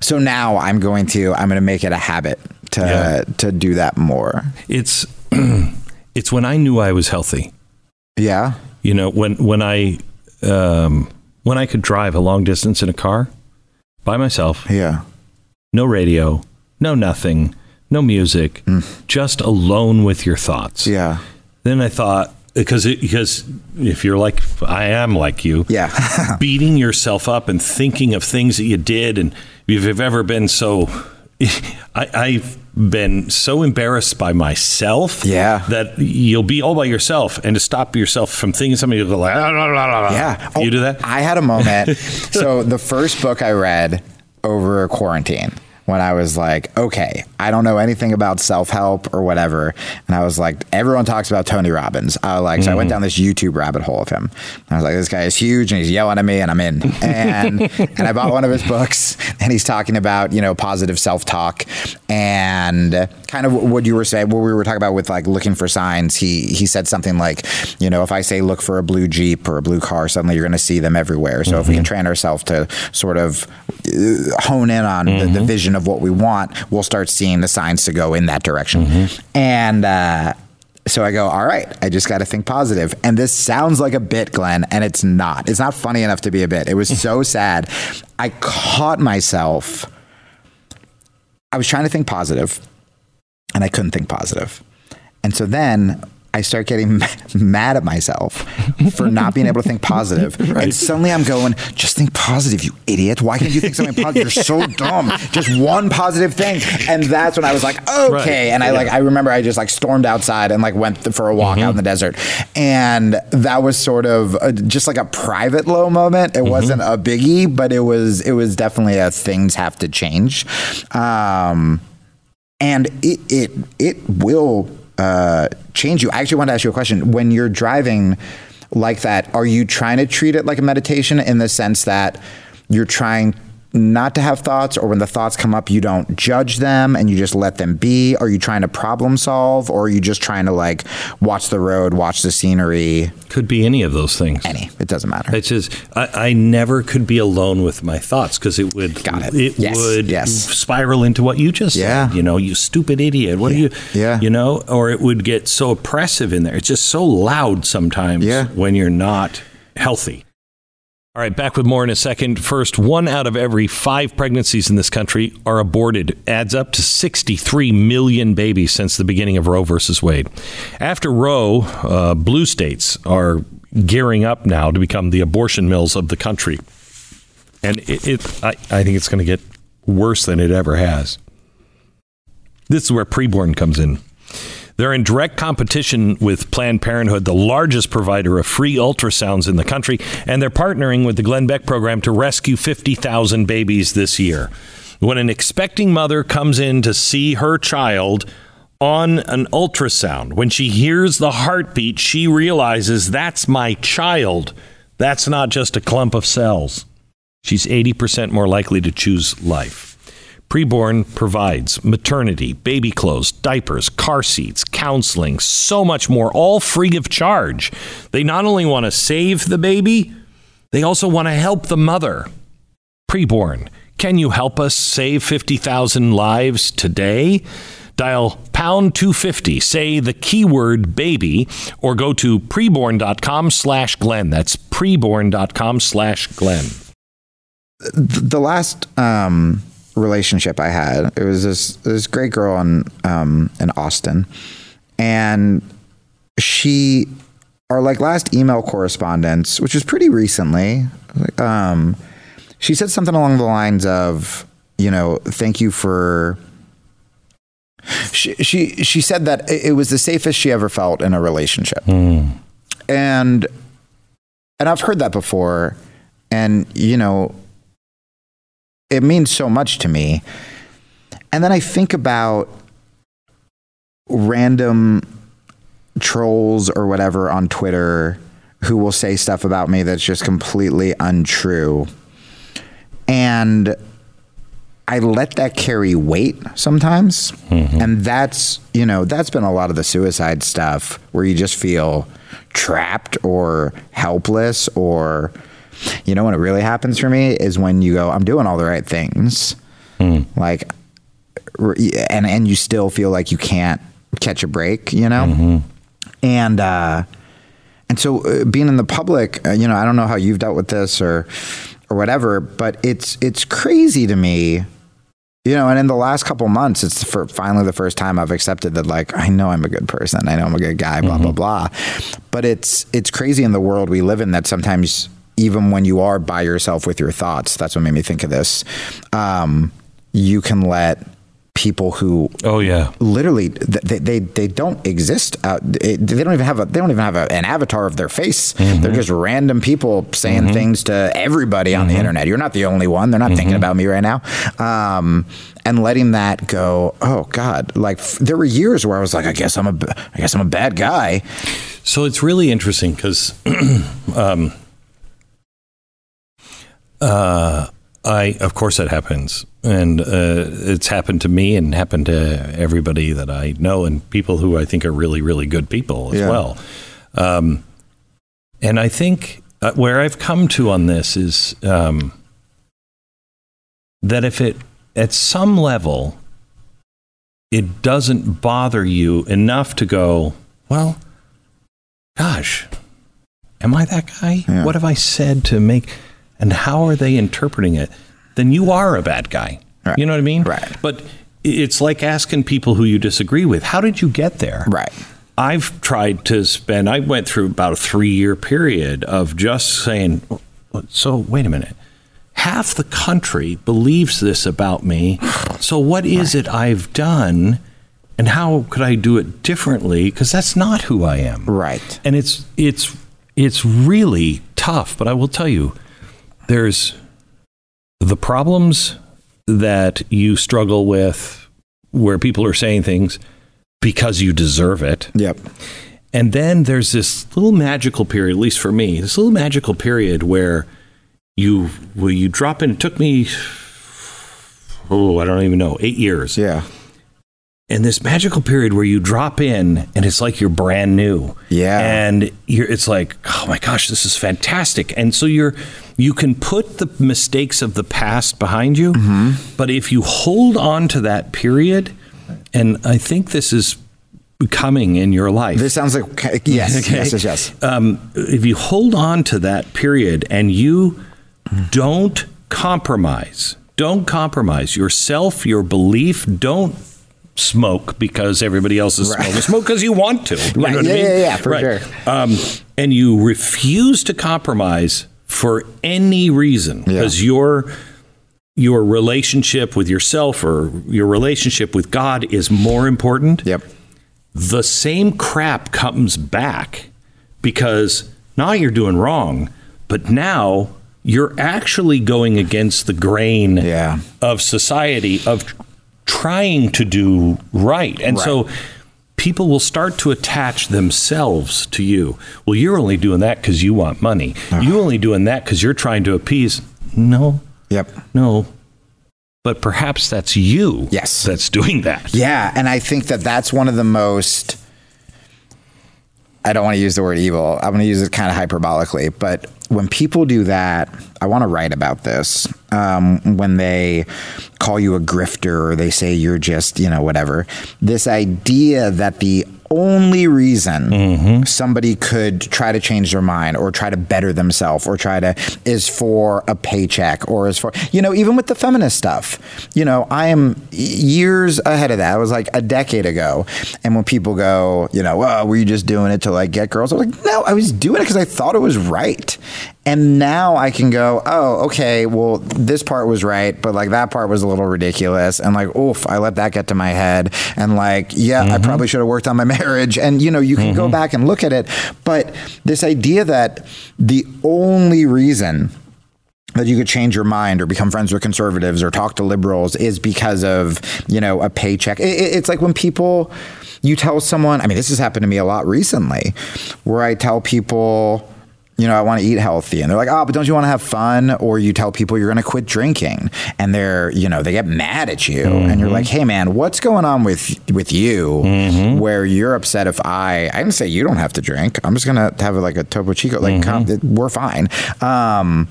so now I'm going to I'm going to make it a habit to Yeah. to do that more. it's it's when i knew i was healthy Yeah, you know when when i um, when i could drive a long distance in a car by myself yeah, no radio no nothing no music mm. just alone with your thoughts. Yeah, then i thought because it, because if you're like i am like you yeah, beating yourself up and thinking of things that you did and if you've ever been so I, I've been so embarrassed by myself Yeah. that you'll be all by yourself and to stop yourself from thinking something you'll go like "Ah, la, la, la, la." yeah. you Oh, do that I had a moment. so the first book I read over quarantine when I was like, okay, I don't know anything about self help or whatever. And I was like, everyone talks about Tony Robbins. I like, so I went mm. down this YouTube rabbit hole of him. I was like, this guy is huge and he's yelling at me and I'm in. And and I bought one of his books and he's talking about, you know, positive self talk and kind of what you were saying, what we were talking about with like looking for signs. He he said something like, you know, if I say look for a blue Jeep or a blue car, suddenly you're going to see them everywhere. So if we can train ourselves to sort of uh, hone in on the, the vision of what we want, we'll start seeing the signs to go in that direction. And uh, so I go, all right, I just got to think positive. And this sounds like a bit, Glenn, and it's not. It's not funny enough to be a bit. It was so sad. I caught myself. I was trying to think positive, and I couldn't think positive. And so then I start getting mad at myself for not being able to think positive. And suddenly I'm going, just think positive, you idiot. Why can't you think something positive? You're so dumb. Just one positive thing. And that's when I was like, okay. Right. And I like, I remember I just like stormed outside and like went th- for a walk out in the desert. And that was sort of a, just like a private low moment. It wasn't a biggie, but it was, it was definitely a things have to change. Um, and it it it will uh, change you. I actually want to ask you a question. When you're driving like that, are you trying to treat it like a meditation in the sense that you're trying not to have thoughts or when the thoughts come up you don't judge them and you just let them be are you trying to problem solve or are you just trying to like watch the road watch the scenery Could be any of those things. any it doesn't matter It's just I, I never could be alone with my thoughts because it would Got it. Yes, would yes. spiral into what you just Yeah. said. You know, you stupid idiot. What are you? Yeah. You know, or it would get so oppressive in there. It's just so loud sometimes Yeah. when you're not healthy. All right, back with more in a second. First, one out of every five pregnancies in this country are aborted. Adds up to 63 million babies since the beginning of Roe versus Wade. After Roe, uh, blue states are gearing up now to become the abortion mills of the country. And it, it I, I think it's going to get worse than it ever has. This is where preborn comes in. They're in direct competition with Planned Parenthood, the largest provider of free ultrasounds in the country, and they're partnering with the Glenn Beck program to rescue 50,000 babies this year. When an expecting mother comes in to see her child on an ultrasound, when she hears the heartbeat, she realizes that's my child. That's not just a clump of cells. She's 80% more likely to choose life. Preborn provides maternity, baby clothes, diapers, car seats, counseling, so much more, all free of charge. They not only want to save the baby, they also want to help the mother. Preborn, can you help us save 50,000 lives today? Dial pound 250, say the keyword baby, or go to preborn.com slash Glenn. That's preborn.com slash Glenn. the last um, relationship I had, it was this this great girl in um, in Austin, and she, our like last email correspondence, which was pretty recently, um, she said something along the lines of, you know, thank you for. She she she said that it it was the safest she ever felt in a relationship, and and I've heard that before, and you know it means so much to me. And then I think about random trolls or whatever on Twitter who will say stuff about me that's just completely untrue. And I let that carry weight sometimes. Mm-hmm. And that's, you know, that's been a lot of the suicide stuff where you just feel trapped or helpless or you know when it really happens for me is when you go I'm doing all the right things. Like and and you still feel like you can't catch a break, you know? And uh and so uh, being in the public, uh, you know, I don't know how you've dealt with this or or whatever, but it's it's crazy to me. You know, and in the last couple months, it's for finally the first time I've accepted that, like, I know I'm a good person, I know I'm a good guy, blah blah blah. But it's it's crazy in the world we live in that sometimes, even when you are by yourself with your thoughts, that's what made me think of this. Um, you can let people who Oh, yeah. literally they, they they don't exist out they don't even have a they don't even have a, an avatar of their face. They're just random people saying things to everybody on the internet. You're not the only one. They're not thinking about me right now. Um, and letting that go oh god like f- there were years where i was like i guess i'm a i guess i'm a bad guy. So it's really interesting because um, uh, I, of course, that happens, and uh, it's happened to me and happened to everybody that I know, and people who I think are really, really good people as Yeah. well. Um, and I think uh, where I've come to on this is um, that if it, at some level, it doesn't bother you enough to go, well, gosh, am I that guy? Yeah. What have I said to make, and how are they interpreting it? Then you are a bad guy. Right. You know what I mean? Right. But it's like asking people who you disagree with, how did you get there? right I've tried to spend, I went through about a three year period of just saying, so wait a minute. Half the country believes this about me. So what is it I've done and how could I do it differently? Because that's not who I am. right And it's, it's, it's really tough. But I will tell you, there's the problems that you struggle with where people are saying things because you deserve it. yep And then there's this little magical period, at least for me, this little magical period where you well, you drop in. It took me oh, I don't even know, eight years. Yeah. And this magical period where you drop in and it's like you're brand new. Yeah. And you're it's like, oh my gosh, this is fantastic. And so you're you can put the mistakes of the past behind you, Mm-hmm. but if you hold on to that period, and I think this is coming in your life. This sounds like yes, Okay. yes, yes, yes. Um, if you hold on to that period and you don't compromise, don't compromise yourself, your belief, don't smoke because everybody else is Right. smoking. Smoke because you want to. You Right. what I Yeah, mean? yeah, yeah, for sure. Um, and you refuse to compromise for any reason Yeah. because your your relationship with yourself or your relationship with God is more important Yep. the same crap comes back because not you're doing wrong, but now you're actually going against the grain Yeah. of society of trying to do right. And so people will start to attach themselves to you. Well, you're only doing that because you want money. Uh-huh. You're only doing that because you're trying to appease. No, Yep. no. But perhaps that's you Yes. that's doing that. Yeah, and I think that that's one of the most. I don't want to use the word evil. I'm going to use it kind of hyperbolically, but when people do that, I want to write about this. Um, when they call you a grifter or they say you're just, you know, whatever. This idea that the only reason mm-hmm. somebody could try to change their mind or try to better themselves or try to is for a paycheck or is for you know even with the feminist stuff you know i am years ahead of that. I was like a decade ago. And when people go you know well were you just doing it to like get girls? I was like no i was doing it because i thought it was right and now i can go oh okay well this part was right but like that part was a little ridiculous and like oof i let that get to my head and like yeah i mm-hmm. probably should have worked on my marriage and you know you can go mm-hmm. back and look at it but this idea that the only reason that you could change your mind or become friends with conservatives or talk to liberals is because of you know a paycheck. It, it- it's like when people you tell someone. I mean, this has happened to me a lot recently, where I tell people. You know, I want to eat healthy. And they're like, oh, but don't you want to have fun? Or you tell people you're going to quit drinking and they're, you know, they get mad at you. And you're like, mm-hmm. hey, man, what's going on with with you mm-hmm. where you're upset if I, I didn't say you don't have to drink. I'm just going to have like a Topo Chico. Like, mm-hmm. com- we're fine. Um,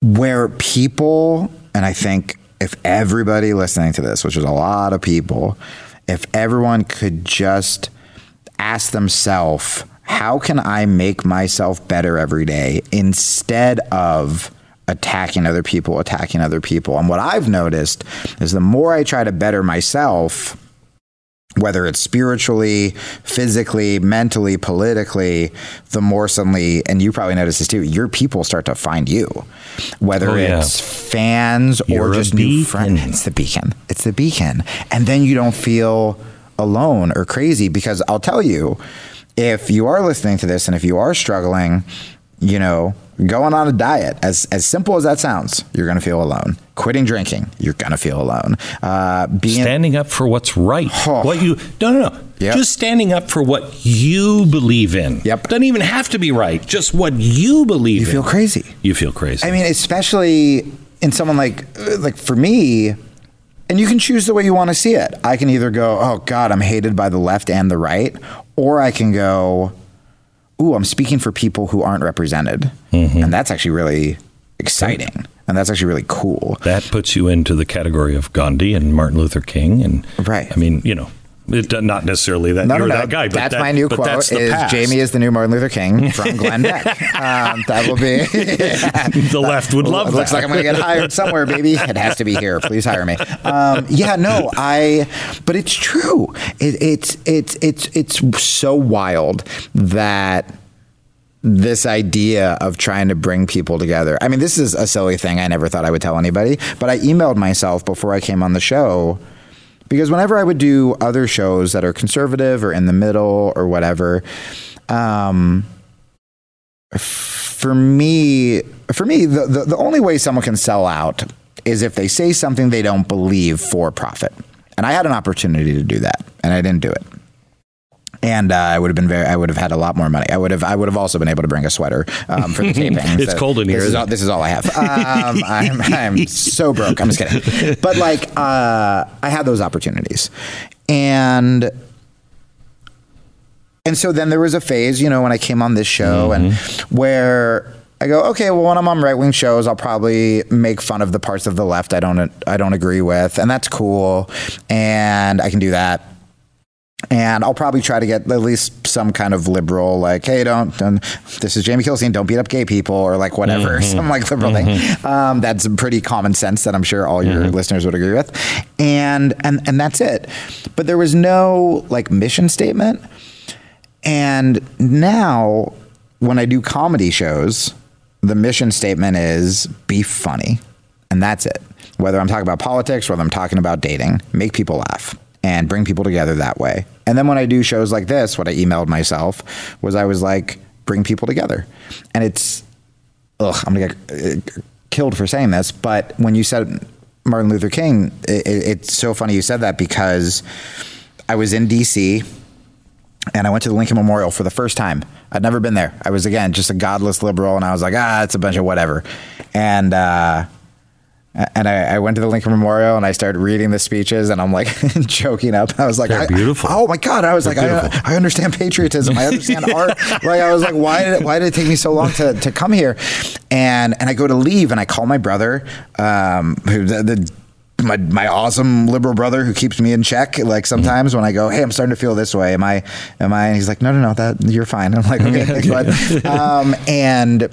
where people, and I think if everybody listening to this, which is a lot of people, if everyone could just ask themselves, how can I make myself better every day instead of attacking other people, attacking other people? And what I've noticed is the more I try to better myself, whether it's spiritually, physically, mentally, politically, the more suddenly, and you probably notice this too, your people start to find you. Whether Oh, yeah. it's fans You're or just new friends. It's the beacon. It's the beacon. And then you don't feel alone or crazy because I'll tell you, if you are listening to this and if you are struggling, you know, going on a diet, as as simple as that sounds, you're gonna feel alone. Quitting drinking, you're gonna feel alone. Uh, being standing up for what's right. Oh. What you no no no. Yep. Just standing up for what you believe in. Yep. Doesn't even have to be right. Just what you believe you in. feel crazy. You feel crazy. I mean, especially in someone like uh, like for me, and you can choose the way you want to see it. I can either go, "Oh God, I'm hated by the left and the right," or I can go, "Ooh, I'm speaking for people who aren't represented," mm-hmm. and that's actually really exciting, and that's actually really cool. that puts you into the category of Gandhi and Martin Luther King and Right. I mean, you know, it, not necessarily that No, you're no, no. that guy, but that's that- my new quote: "Is past. Jamie is the new Martin Luther King from Glenn Beck." um, that will be. the left would love It looks that. like I'm going to get hired somewhere, baby. It has to be here. Please hire me. Um, yeah, no, I. But it's true. It, it's it's it's it's so wild that this idea of trying to bring people together. I mean, this is a silly thing. I never thought I would tell anybody, but I emailed myself before I came on the show because whenever I would do other shows that are conservative or in the middle or whatever, um, for me, for me, the, the, the only way someone can sell out is if they say something they don't believe for profit. And I had an opportunity to do that, and I didn't do it. And uh, I would have been very. I would have had a lot more money. I would have. I would have also been able to bring a sweater um, for the taping. It's cold in here, This is, all, this is all I have. Um, I'm, I'm so broke. I'm just kidding. But like, uh, I had those opportunities, and and so then there was a phase, you know, when I came on this show and where I go, okay, well, when I'm on right wing shows, I'll probably make fun of the parts of the left I don't I don't agree with, and that's cool, and I can do that. And I'll probably try to get at least some kind of liberal, like, hey, don't, don't this is Jamie Kilstein, don't beat up gay people, or like whatever, mm-hmm. some like liberal thing. Mm-hmm. Um, that's pretty common sense that I'm sure all your mm-hmm. listeners would agree with. And, and, and that's it. But there was no like mission statement. And now, when I do comedy shows, the mission statement is be funny. And that's it. Whether I'm talking about politics, whether I'm talking about dating, make people laugh and bring people together that way. And then when I do shows like this, what I emailed myself was I was like, bring people together. And it's, ugh, I'm gonna get uh, killed for saying this, but when you said Martin Luther King, it, it- it's so funny you said that because I was in DC and I went to the Lincoln Memorial for the first time. I'd never been there. I was again just a godless liberal, and I was like, ah, it's a bunch of whatever. And uh, and I, I went to the Lincoln Memorial and I started reading the speeches, and I'm like choking up. I was like, They're I- beautiful. oh my god! I was like, I. I understand patriotism. I understand art. Like I was like, why did it, why did it take me so long to, to come here? And and I go to leave, and I call my brother, um, who the, the my my awesome liberal brother who keeps me in check. Like sometimes when I go, hey, I'm starting to feel this way. Am I? Am I? And he's like, no, no, no, that you're fine. I'm like, okay, thanks, bud. Um, and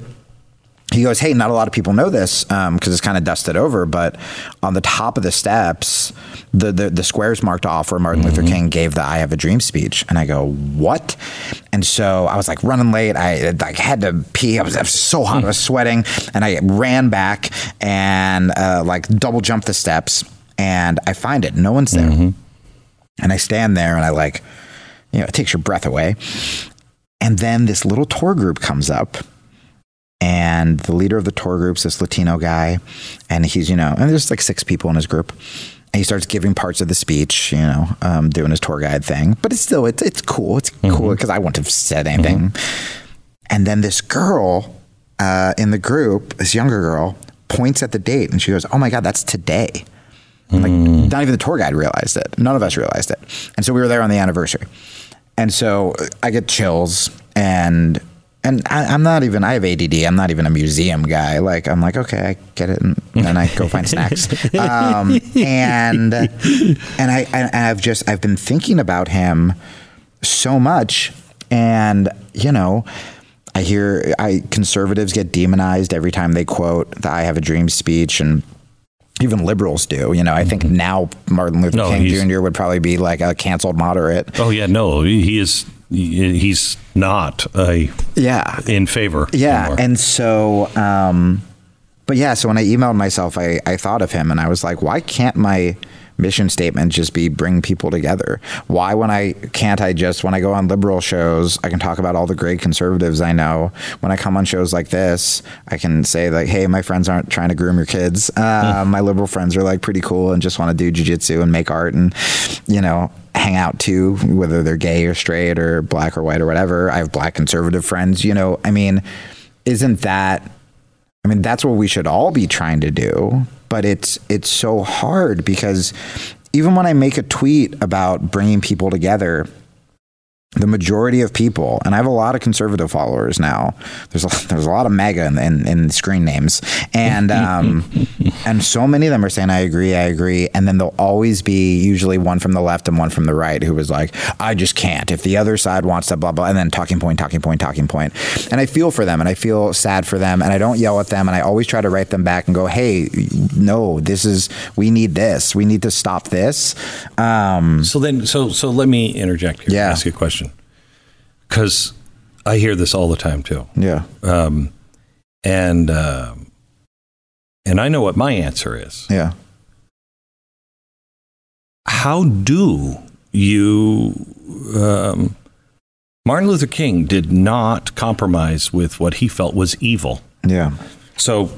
he goes, "Hey, not a lot of people know this um, because it's kind of dusted over, but on the top of the steps, the the, the squares marked off where Martin Luther mm-hmm. King gave the "I Have a Dream" speech." And I go, "What?" And so I was like running late. I like had to pee. I was, I was so hot. I was mm. sweating, and I ran back and uh, like double jumped the steps, and I find it. No one's there, mm-hmm. and I stand there, and I like, you know, it takes your breath away. And then this little tour group comes up and the leader of the tour group's this Latino guy, and he's you know, and there's like six people in his group. And he starts giving parts of the speech, you know, um, doing his tour guide thing. But it's still it's it's cool. It's cool because I wouldn't have said anything. And then this girl uh, in the group, this younger girl, points at the date and she goes, "Oh my god, that's today." Like not even the tour guide realized it. None of us realized it. And so we were there on the anniversary. And so I get chills and and I, I'm not even I have ADD. I'm not even a museum guy. Like I'm like okay, I get it, and then I go find snacks. Um, and and I and I've just I've been thinking about him so much, and you know. I hear I conservatives get demonized every time they quote the "I Have a Dream" speech, and even liberals do. You know, I think now Martin Luther No, King Jr. would probably be like a canceled moderate. Oh yeah, no, he is. He- He's not a Yeah, in favor. yeah, anymore. and so, um, but yeah, so when I emailed myself, I I thought of him, and I was like, why can't my mission statement just be bring people together? Why when I can't I just when I go on liberal shows, I can talk about all the great conservatives I know. When I come on shows like this, I can say like, hey, my friends aren't trying to groom your kids. Uh, my liberal friends are like pretty cool and just want to do jujitsu and make art and you know hang out too, whether they're gay or straight or black or white or whatever. I have black conservative friends. You know, I mean, isn't that? I mean, that's what we should all be trying to do. But it's it's so hard because even when I make a tweet about bringing people together, the majority of people, and I have a lot of conservative followers now. There's a, there's a lot of MAGA in, in, in screen names, and um, and so many of them are saying I agree, I agree, and then there'll always be usually one from the left and one from the right who was like, I just can't. If the other side wants to blah blah, and then talking point, talking point, talking point, and I feel for them, and I feel sad for them, and I don't yell at them, and I always try to write them back and go, Hey, no, this is we need this, we need to stop this. Um, So then, so so let me interject here. Yeah. and ask you a question because I hear this all the time too, yeah, um, and um and I know what my answer is. yeah, How do you? Um, Martin Luther King did not compromise with what he felt was evil. yeah, So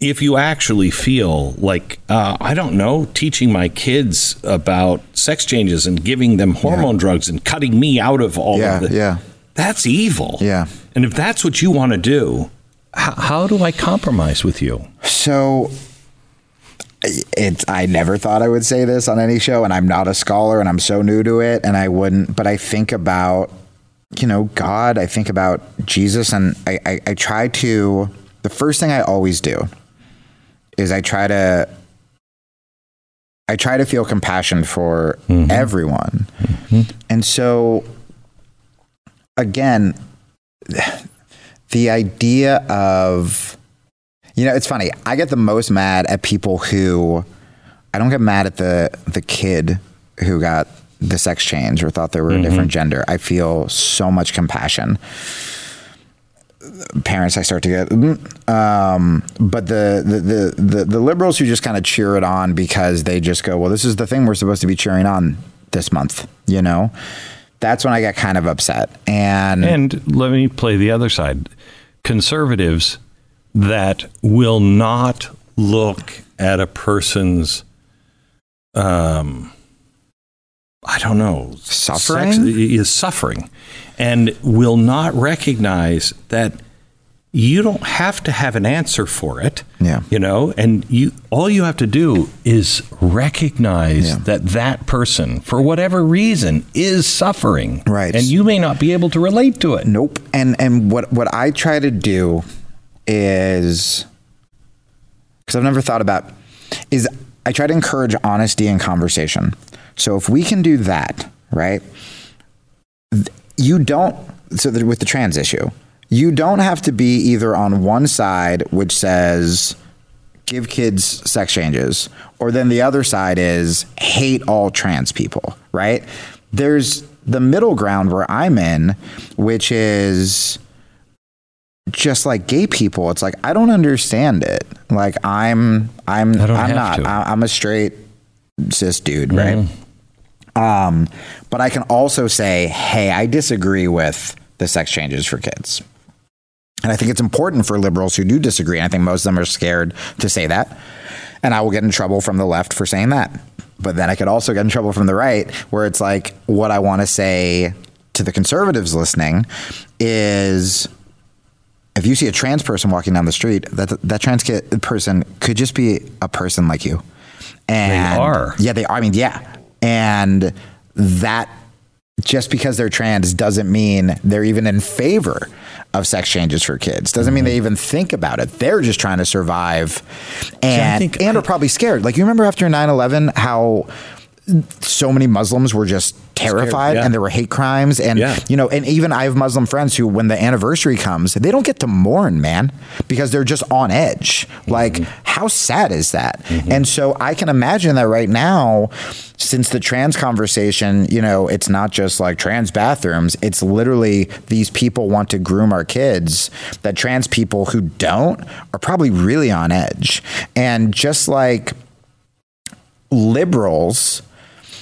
if you actually feel like uh, I don't know, teaching my kids about sex changes and giving them hormone drugs and cutting me out of all Yeah, of the yeah. That's evil. Yeah. and if that's what you want to do, how, how do I compromise with you? So it's I never thought I would say this on any show and I'm not a scholar and I'm so new to it and I wouldn't but I think about you know God I think about Jesus and I, I, I try to the first thing I always do is I try to I try to feel compassion for mm-hmm. everyone. Mm-hmm. And so again the idea of you know, it's funny. I get the most mad at people who I don't get mad at the the kid who got the sex change or thought they were a different gender. I feel so much compassion. Parents, I start to get, mm, um, but the, the the the the liberals who just kind of cheer it on because they just go, well, this is the thing we're supposed to be cheering on this month. You know, that's when I get kind of upset. And And let me play the other side. Conservatives that will not look at a person's, um, I don't know, Suffering? sex- is suffering, and will not recognize that you don't have to have an answer for it. Yeah. you know, and you all you have to do is recognize Yeah. that that person, for whatever reason, is suffering. Right. and you may not be able to relate to it. Nope. And and what what I try to do is because I've never thought about is I try to encourage honesty and conversation. So if we can do that, right? You don't so with the trans issue, you don't have to be either on one side which says give kids sex changes or then the other side is hate all trans people, right? There's the middle ground where I'm in, which is just like gay people. It's like I don't understand it. Like I'm I'm I'm not. to. I- I'm a straight cis dude, right? Um, but I can also say, hey, I disagree with the sex changes for kids. And I think it's important for liberals who do disagree. And I think most of them are scared to say that. And I will get in trouble from the left for saying that. But then I could also get in trouble from the right, where it's like, what I want to say to the conservatives listening is if you see a trans person walking down the street, that that trans kid person could just be a person like you. And are. Yeah, they are. I mean, yeah. And that just because they're trans doesn't mean they're even in favor of sex changes for kids. Doesn't mean they even think about it. They're just trying to survive and and are probably scared. Like you remember after 9/11 how so many Muslims were just terrified yeah. and there were hate crimes and Yeah. you know and even I have Muslim friends who when the anniversary comes they don't get to mourn man because they're just on edge. Like mm-hmm. how sad is that? Mm-hmm. And so I can imagine that right now since the trans conversation you know it's not just like trans bathrooms it's literally these people want to groom our kids that trans people who don't are probably really on edge. And just like liberals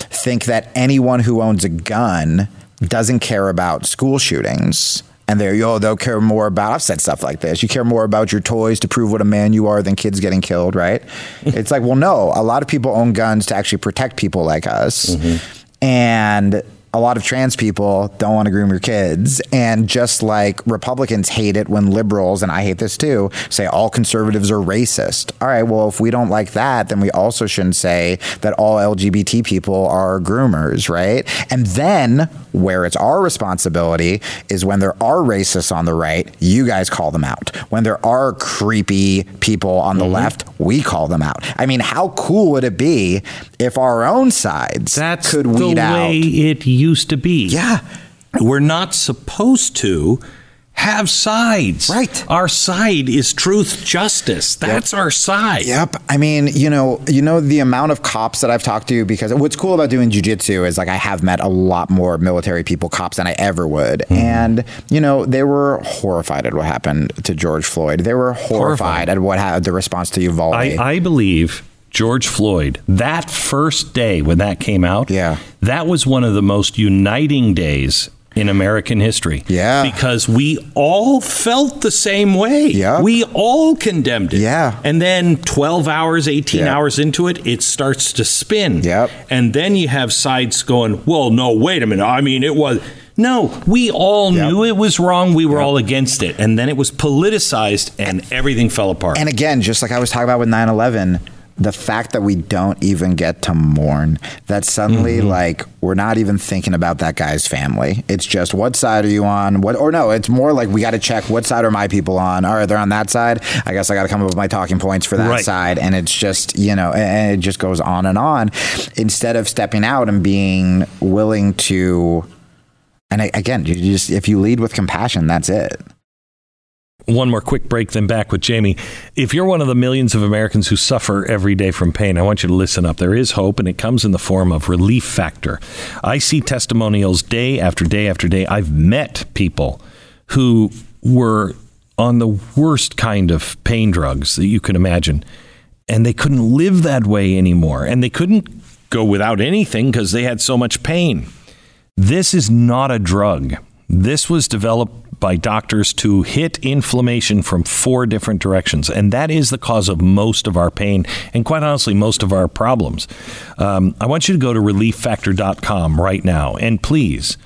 think that anyone who owns a gun doesn't care about school shootings. And they're, yo, oh, they'll care more about, I've said stuff like this. You care more about your toys to prove what a man you are than kids getting killed, right? it's like, well, no, a lot of people own guns to actually protect people like us. Mm-hmm. And a lot of trans people don't want to groom your kids. And just like Republicans hate it when liberals, and I hate this too, say all conservatives are racist. All right, well, if we don't like that, then we also shouldn't say that all LGBT people are groomers, right? And then where it's our responsibility is when there are racists on the right, you guys call them out. When there are creepy people on the mm-hmm. left, we call them out. I mean, how cool would it be if our own sides That's could the weed out? it used to be. Yeah. We're not supposed to have sides. Right. Our side is truth, justice. That's our side. Yep. I mean, you know, you know the amount of cops that I've talked to because what's cool about doing jujitsu is like I have met a lot more military people, cops than I ever would, hmm. and you know they were horrified at what happened to George Floyd. They were horrified, Horrified. at what happened, the response to Uvalde. I, I believe George Floyd, that first day when that came out, Yeah. that was one of the most uniting days in American history. Yeah. Because we all felt the same way. Yeah. We all condemned it. Yeah. And then 12 hours, 18 Yeah. hours into it, it starts to spin. Yep. And then you have sides going, well, no, wait a minute. I mean, it was. No, we all Yep. knew it was wrong. We were all against it. And then it was politicized and everything fell apart. And again, just like I was talking about with 9 11, the fact that we don't even get to mourn, that suddenly, Mm-hmm. like, we're not even thinking about that guy's family. It's just, what side are you on? What, or no, it's more like we got to check what side are my people on? All right, they're on that side. I guess I got to come up with my talking points for that Right. side. And it's just, you know, and and it just goes on and on instead of stepping out and being willing to. And I- again, you just if you lead with compassion, that's it. One more quick break, then back with Jamie. If you're one of the millions of Americans who suffer every day from pain, I want you to listen up. There is hope, and it comes in the form of Relief Factor. I see testimonials day after day after day. I've met people who were on the worst kind of pain drugs that you can imagine, and they couldn't live that way anymore, and they couldn't go without anything because they had so much pain. This is not a drug. This was developed by doctors to hit inflammation from four different directions. And that is the cause of most of our pain and, quite honestly, most of our problems. Um, I want you to go to relieffactor.com right now. And please,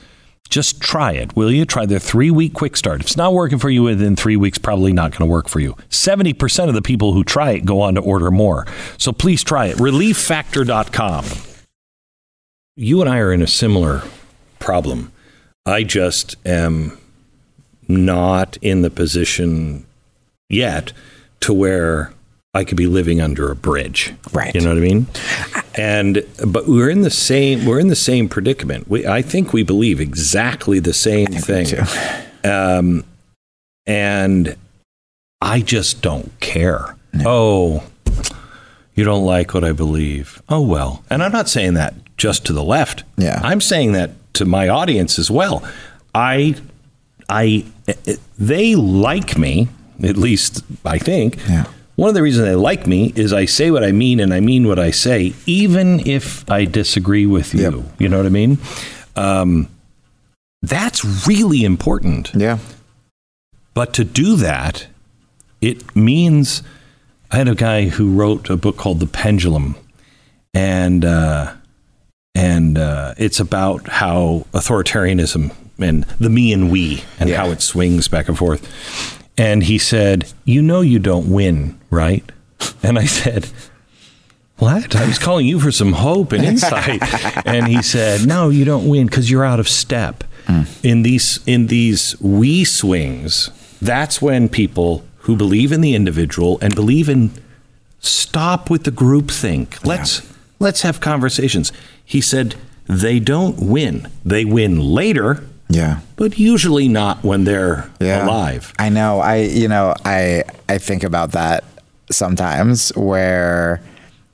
just try it, will you? Try their three week quick start. If it's not working for you within three weeks, probably not going to work for you. 70% of the people who try it go on to order more. So please try it. Relieffactor.com. You and I are in a similar problem. I just am not in the position yet to where I could be living under a bridge. Right. You know what I mean? And but we're in the same we're in the same predicament. We I think we believe exactly the same thing. Um, and I just don't care. Oh, you don't like what I believe. Oh well. And I'm not saying that just to the left. Yeah. I'm saying that to my audience as well. I I they like me, at least I think. Yeah. One of the reasons they like me is I say what I mean and I mean what I say, even if I disagree with you. Yep. You know what I mean? Um, that's really important. Yeah. But to do that, it means I had a guy who wrote a book called The Pendulum, and uh, and uh, it's about how authoritarianism and the me and we and Yeah. how it swings back and forth. And he said, "You know, you don't win, right?" And I said. What? I was calling you for some hope and insight. and he said, "No, you don't win because you're out of step. Hmm. In these in these we swings, that's when people who believe in the individual and believe in stop with the group think. Let's let's have conversations." He said, "They don't win. They win later, Yeah. but usually not when they're yeah. alive." I know. I you know I I think about that sometimes where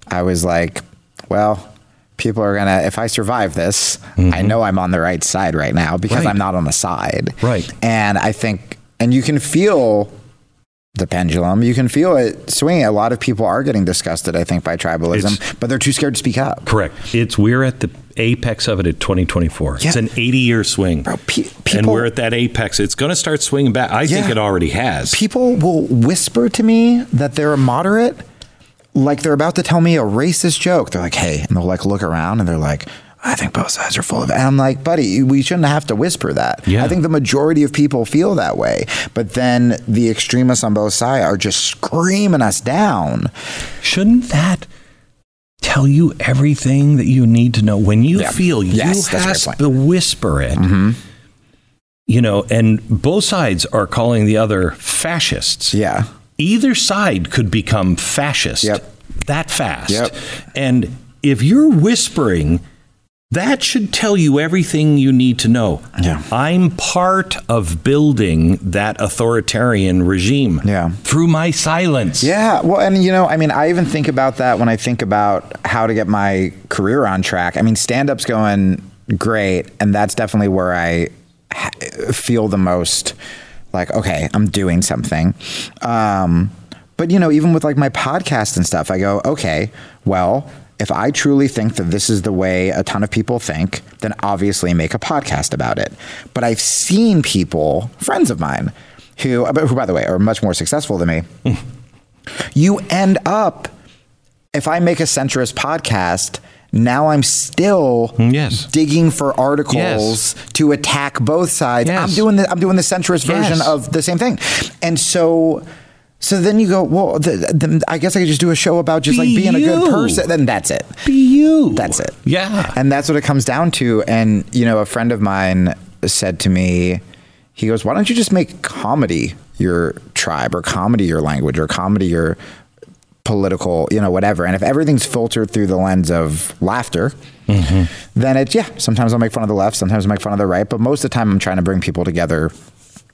I was like, well, people are gonna if I survive this, I know I'm on the right side right now because Mm-hmm. Right. I'm not on the side. Right. And I think and you can feel the pendulum. You can feel it swinging. A lot of people are getting disgusted, I think, by tribalism, It's- but they're too scared to speak up. Correct. It's we're at the apex of it at 2024. It's an 80 year swing. Bro, pe- and we're at that apex. It's going to start swinging back. I think it already has. people will whisper to me that they're a moderate, like they're about to tell me a racist joke. They're like, "Hey," and they'll like look around and they're like, "I think both sides are full of it." And I'm like, "Buddy, we shouldn't have to whisper that." Yeah. I think the majority of people feel that way, but then the extremists on both sides are just screaming us down. Shouldn't that tell you everything that you need to know when you Yeah. feel Yes, you that's a great has point. to whisper it? Mm-hmm. You know, and both sides are calling the other fascists. Yeah, Either side could become fascist Yep. that fast. Yep. And if you're whispering, that should tell you everything you need to know. Yeah. I'm part of building that authoritarian regime Yeah. through my silence. Yeah, well, and you know, I mean, I even think about that when I think about how to get my career on track. I mean, stand up's going great, and that's definitely where I feel the most like, okay, I'm doing something. Um, but you know, even with like my podcast and stuff, I go, okay, well, if I truly think that this is the way a ton of people think, then obviously make a podcast about it. But I've seen people, friends of mine, who, uh, who by the way, are much more successful than me. you end up, if I make a centrist podcast, now I'm still Yes. digging for articles Yes. to attack both sides. Yes. I'm doing the I'm doing the centrist version of the same thing, and so. So then you go, well, th th I guess I could just do a show about just like Be being a good person. Then that's it. Be you. That's it. Yeah. And that's what it comes down to. And, you know, a friend of mine said to me, he goes, why don't you just make comedy your tribe or comedy your language or comedy your political, you know, whatever. And if everything's filtered through the lens of laughter, Mm-hmm. then it's, yeah, sometimes I'll make fun of the left, sometimes I'll make fun of the right. But most of the time I'm trying to bring people together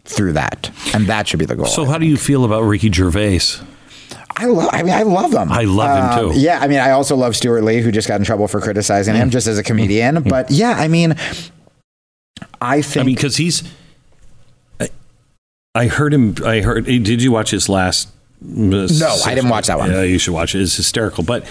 through that. And that should be the goal. so, how do you feel about Ricky Gervais? I love. I mean, I love him. I love him, Um, too. Yeah, I mean, I also love Stewart Lee, who just got in trouble for criticizing Mm. him, just as a comedian. But yeah, I mean, I think. I mean, because he's. I, I heard him. I heard. Did you watch his last? No, I didn't watch that one. Yeah, you should watch it. It's hysterical. But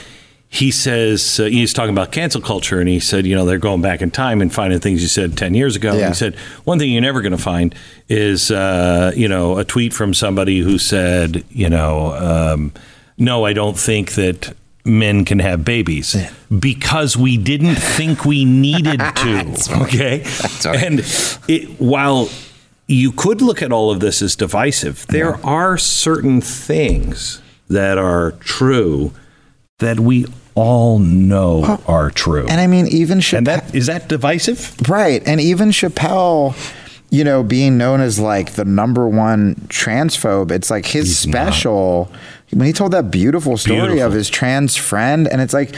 he says uh, he's talking about cancel culture, and he said, you know, they're going back in time and finding things you said ten years ago. And Yeah. he said one thing you're never going to find is, uh, you know, a tweet from somebody who said, you know, um, no, I don't think that men can have babies because we didn't think we needed to. okay, right. and it, while you could look at all of this as divisive, there are certain things that are true that we all know are true. and I mean, even Chappelle, And that is that divisive? right? And even Chappelle, you know, being known as like the number one transphobe, it's like his special. When he told that beautiful story Beautiful. of his trans friend, and it's like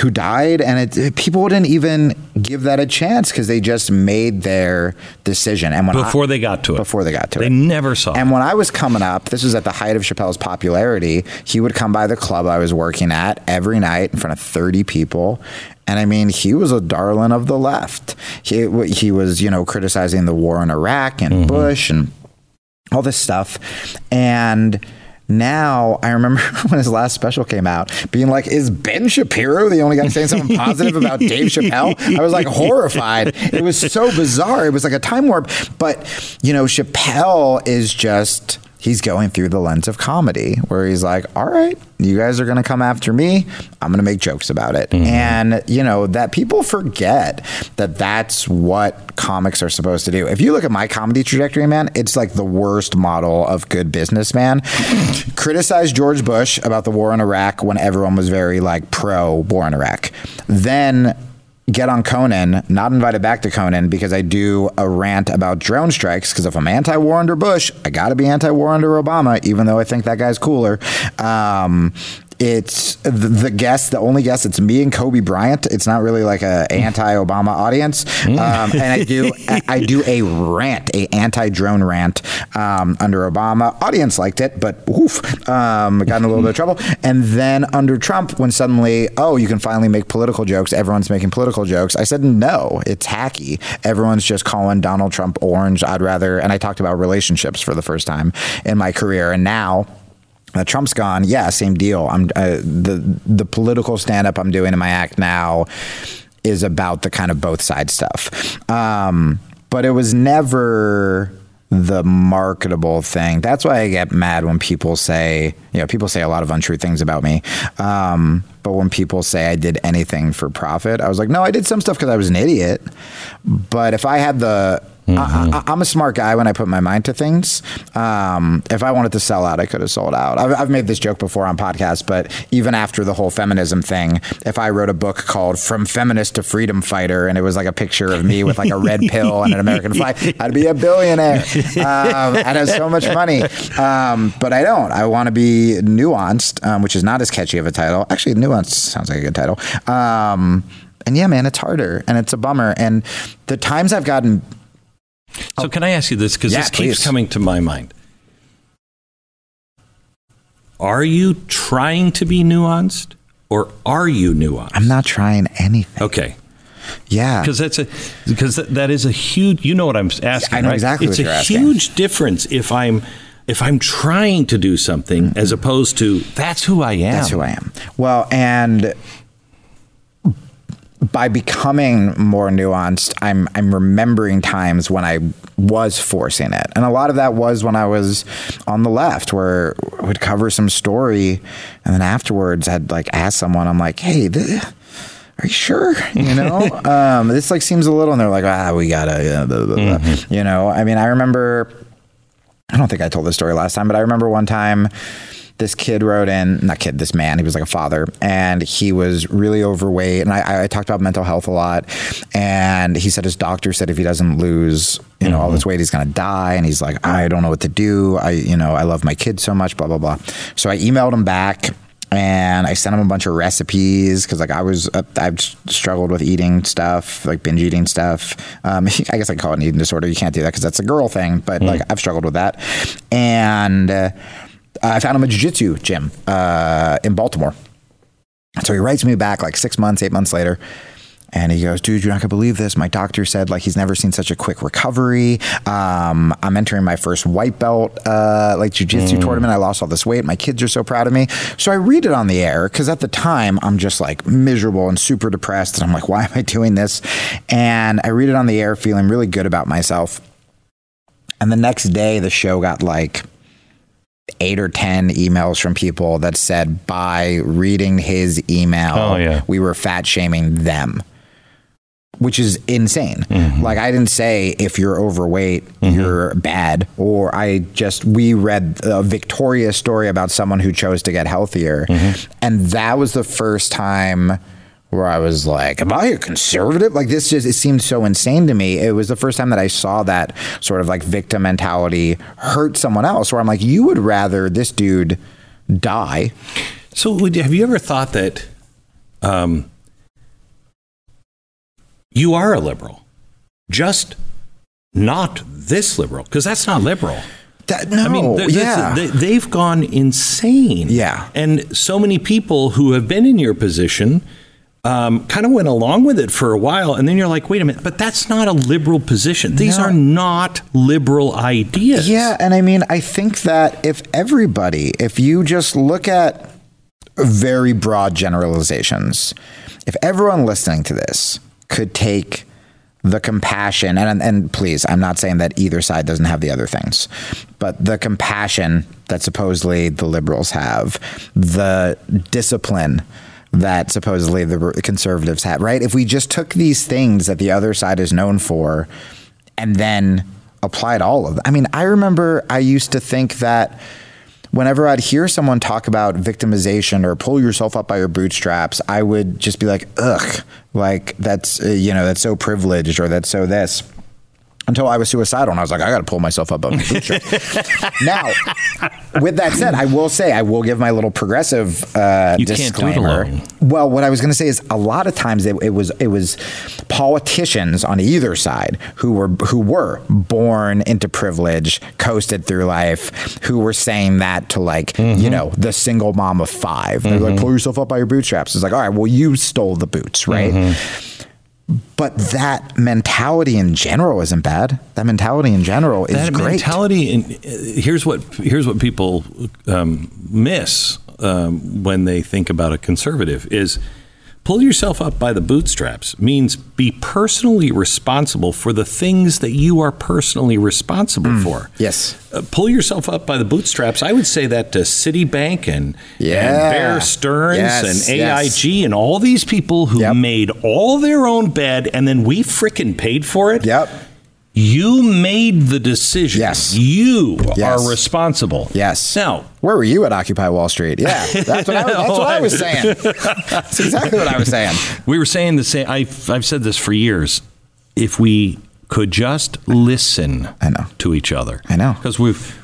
who died, and it, people wouldn't even give that a chance because they just made their decision. And when I- Before they got to it. before they got to They it, they never saw And it. when I was coming up, this was at the height of Chappelle's popularity. He would come by the club I was working at every night in front of 30 people. And I mean, he was a darling of the left. He, he was, you know, criticizing the war in Iraq and Mm-hmm. Bush and all this stuff. And now I remember when his last special came out, being like, "Is Ben Shapiro the only guy saying something positive about Dave Chappelle?" I was like horrified. It was so bizarre. It was like a time warp. But you know, Chappelle is just. He's going through the lens of comedy where he's like, all right, you guys are going to come after me. I'm going to make jokes about it. Mm-hmm. And, you know, that people forget that that's what comics are supposed to do. If you look at my comedy trajectory, man, it's like the worst model of good businessman. Criticize George Bush about the war in Iraq when everyone was very like pro war in Iraq. Then get on Conan, not invited back to Conan because I do a rant about drone strikes. Because if I'm anti war under Bush, I got to be anti war under Obama, even though I think that guy's cooler. Um, it's the, the guest, the only guest. It's me and Kobe Bryant. It's not really like a anti-Obama audience, um, and I do I, I do a rant, a anti-drone rant um, under Obama. Audience liked it, but oof, um, got in a little bit of trouble. And then under Trump, when suddenly, oh, you can finally make political jokes. Everyone's making political jokes. I said no, it's hacky. Everyone's just calling Donald Trump orange. I'd rather. And I talked about relationships for the first time in my career, and now uh, Trump's gone. Yeah, same deal. I'm uh, the the political stand up I'm doing in my act now is about the kind of both side stuff. Um, but it was never the marketable thing. That's why I get mad when people say, you know, people say a lot of untrue things about me. Um, but when people say I did anything for profit, I was like, no, I did some stuff because I was an idiot. But if I had the I, I, I'm a smart guy when I put my mind to things. Um, if I wanted to sell out, I could have sold out. I've, I've made this joke before on podcasts, but even after the whole feminism thing, if I wrote a book called "From Feminist to Freedom Fighter" and it was like a picture of me with like a red pill and an American flag, I'd be a billionaire. Um, I'd have so much money, um, but I don't. I want to be nuanced, um, which is not as catchy of a title. Actually, nuanced sounds like a good title. Um, and yeah, man, it's harder and it's a bummer. And the times I've gotten So oh. can I ask you this because Yeah, this keeps please. coming to my mind. Are you trying to be nuanced or are you nuanced? I'm not trying anything. Okay. Yeah. Because that's a because that, is a huge. You know what I'm asking. I know right? exactly It's what a you're asking. huge difference if I'm if I'm trying to do something mm-hmm. as opposed to that's who I am. That's who I am. Well, and by becoming more nuanced, I'm I'm remembering times when I was forcing it, and a lot of that was when I was on the left, where I would cover some story, and then afterwards I'd like ask someone, I'm like, hey. Th- are you sure? You know, um, this like seems a little, and they're like, ah, we gotta, uh, blah, blah, blah. Mm-hmm. you know. I mean, I remember. I don't think I told this story last time, but I remember one time this kid wrote in, not kid, this man, he was like a father, and he was really overweight. And I, I talked about mental health a lot. And he said his doctor said if he doesn't lose, you know, all this weight, he's going to die. And he's like, I don't know what to do. I, you know, I love my kids so much, blah, blah, blah. So I emailed him back and I sent him a bunch of recipes because like I was uh, I've struggled with eating stuff like binge eating stuff. Um, I guess I call it an eating disorder. You can't do that because that's a girl thing, but like I've struggled with that. And uh, I found him a jiu-jitsu gym uh, in Baltimore. So he writes me back like six months, eight months later. And he goes, dude, you're not gonna believe this. My doctor said like he's never seen such a quick recovery. Um, I'm entering my first white belt uh, like jujitsu tournament. I lost all this weight. My kids are so proud of me. So I read it on the air because at the time I'm just like miserable and super depressed. And I'm like, why am I doing this? And I read it on the air, feeling really good about myself. And the next day, the show got like eight or 10 emails from people that said by reading his email, Oh, yeah. we were fat shaming them, which is insane. Mm-hmm. Like, I didn't say if you're overweight, mm-hmm. you're bad, or I just, we read a Victoria story about someone who chose to get healthier. Mm-hmm. And that was the first time where I was like, "Am I a conservative?" Like this just it seemed so insane to me. It was the first time that I saw that sort of like victim mentality hurt someone else. Where I'm like, you would rather this dude die. So, would, have you ever thought that um, you are a liberal, just not this liberal? Because that's not liberal. That, no, I mean, th- yeah, they, they've gone insane. Yeah. and so many people who have been in your position. Um, kind of went along with it for a while, and then you're like, "Wait a minute!" But that's not a liberal position. These No. are not liberal ideas. Yeah, and I mean, I think that if everybody, if you just look at very broad generalizations, if everyone listening to this could take the compassion, and, and please, I'm not saying that either side doesn't have the other things, but the compassion that supposedly the liberals have, the discipline that supposedly the conservatives have, right? If we just took these things that the other side is known for and then applied all of them. I mean, I remember I used to think that whenever I'd hear someone talk about victimization or pull yourself up by your bootstraps, I would just be like, ugh, like that's, uh, you know, that's so privileged or that's so this. Until I was suicidal, and I was like, I got to pull myself up on my bootstraps. now, with that said, I will say I will give my little progressive uh, You can't do it disclaimer. Well, what I was going to say is a lot of times it, it was it was politicians on either side who were who were born into privilege, coasted through life, who were saying that to like Mm-hmm. you know the single mom of 5 They're like, pull yourself up by your bootstraps. It's like, all right, well, you stole the boots, right? Mm-hmm. But that mentality in general isn't bad. That mentality in general is that great. mentality uh, here's what here's what people um, miss um, when they think about a conservative is pull yourself up by the bootstraps means be personally responsible for the things that you are personally responsible for yes. uh, pull yourself up by the bootstraps. I would say that to Citibank and, Yeah. and Bear Stearns Yes, and yes. AIG and all these people who Yep. made all their own bed and then we frickin' paid for it. Yep. You made the decision. Yes. You Yes. are responsible. Yes. Now, Where were you at Occupy Wall Street? Yeah, that's what I, that's what I was saying. That's exactly what I was saying. we were saying the same. I've, I've said this for years. If we could just listen I know. to each other. I know. Because we've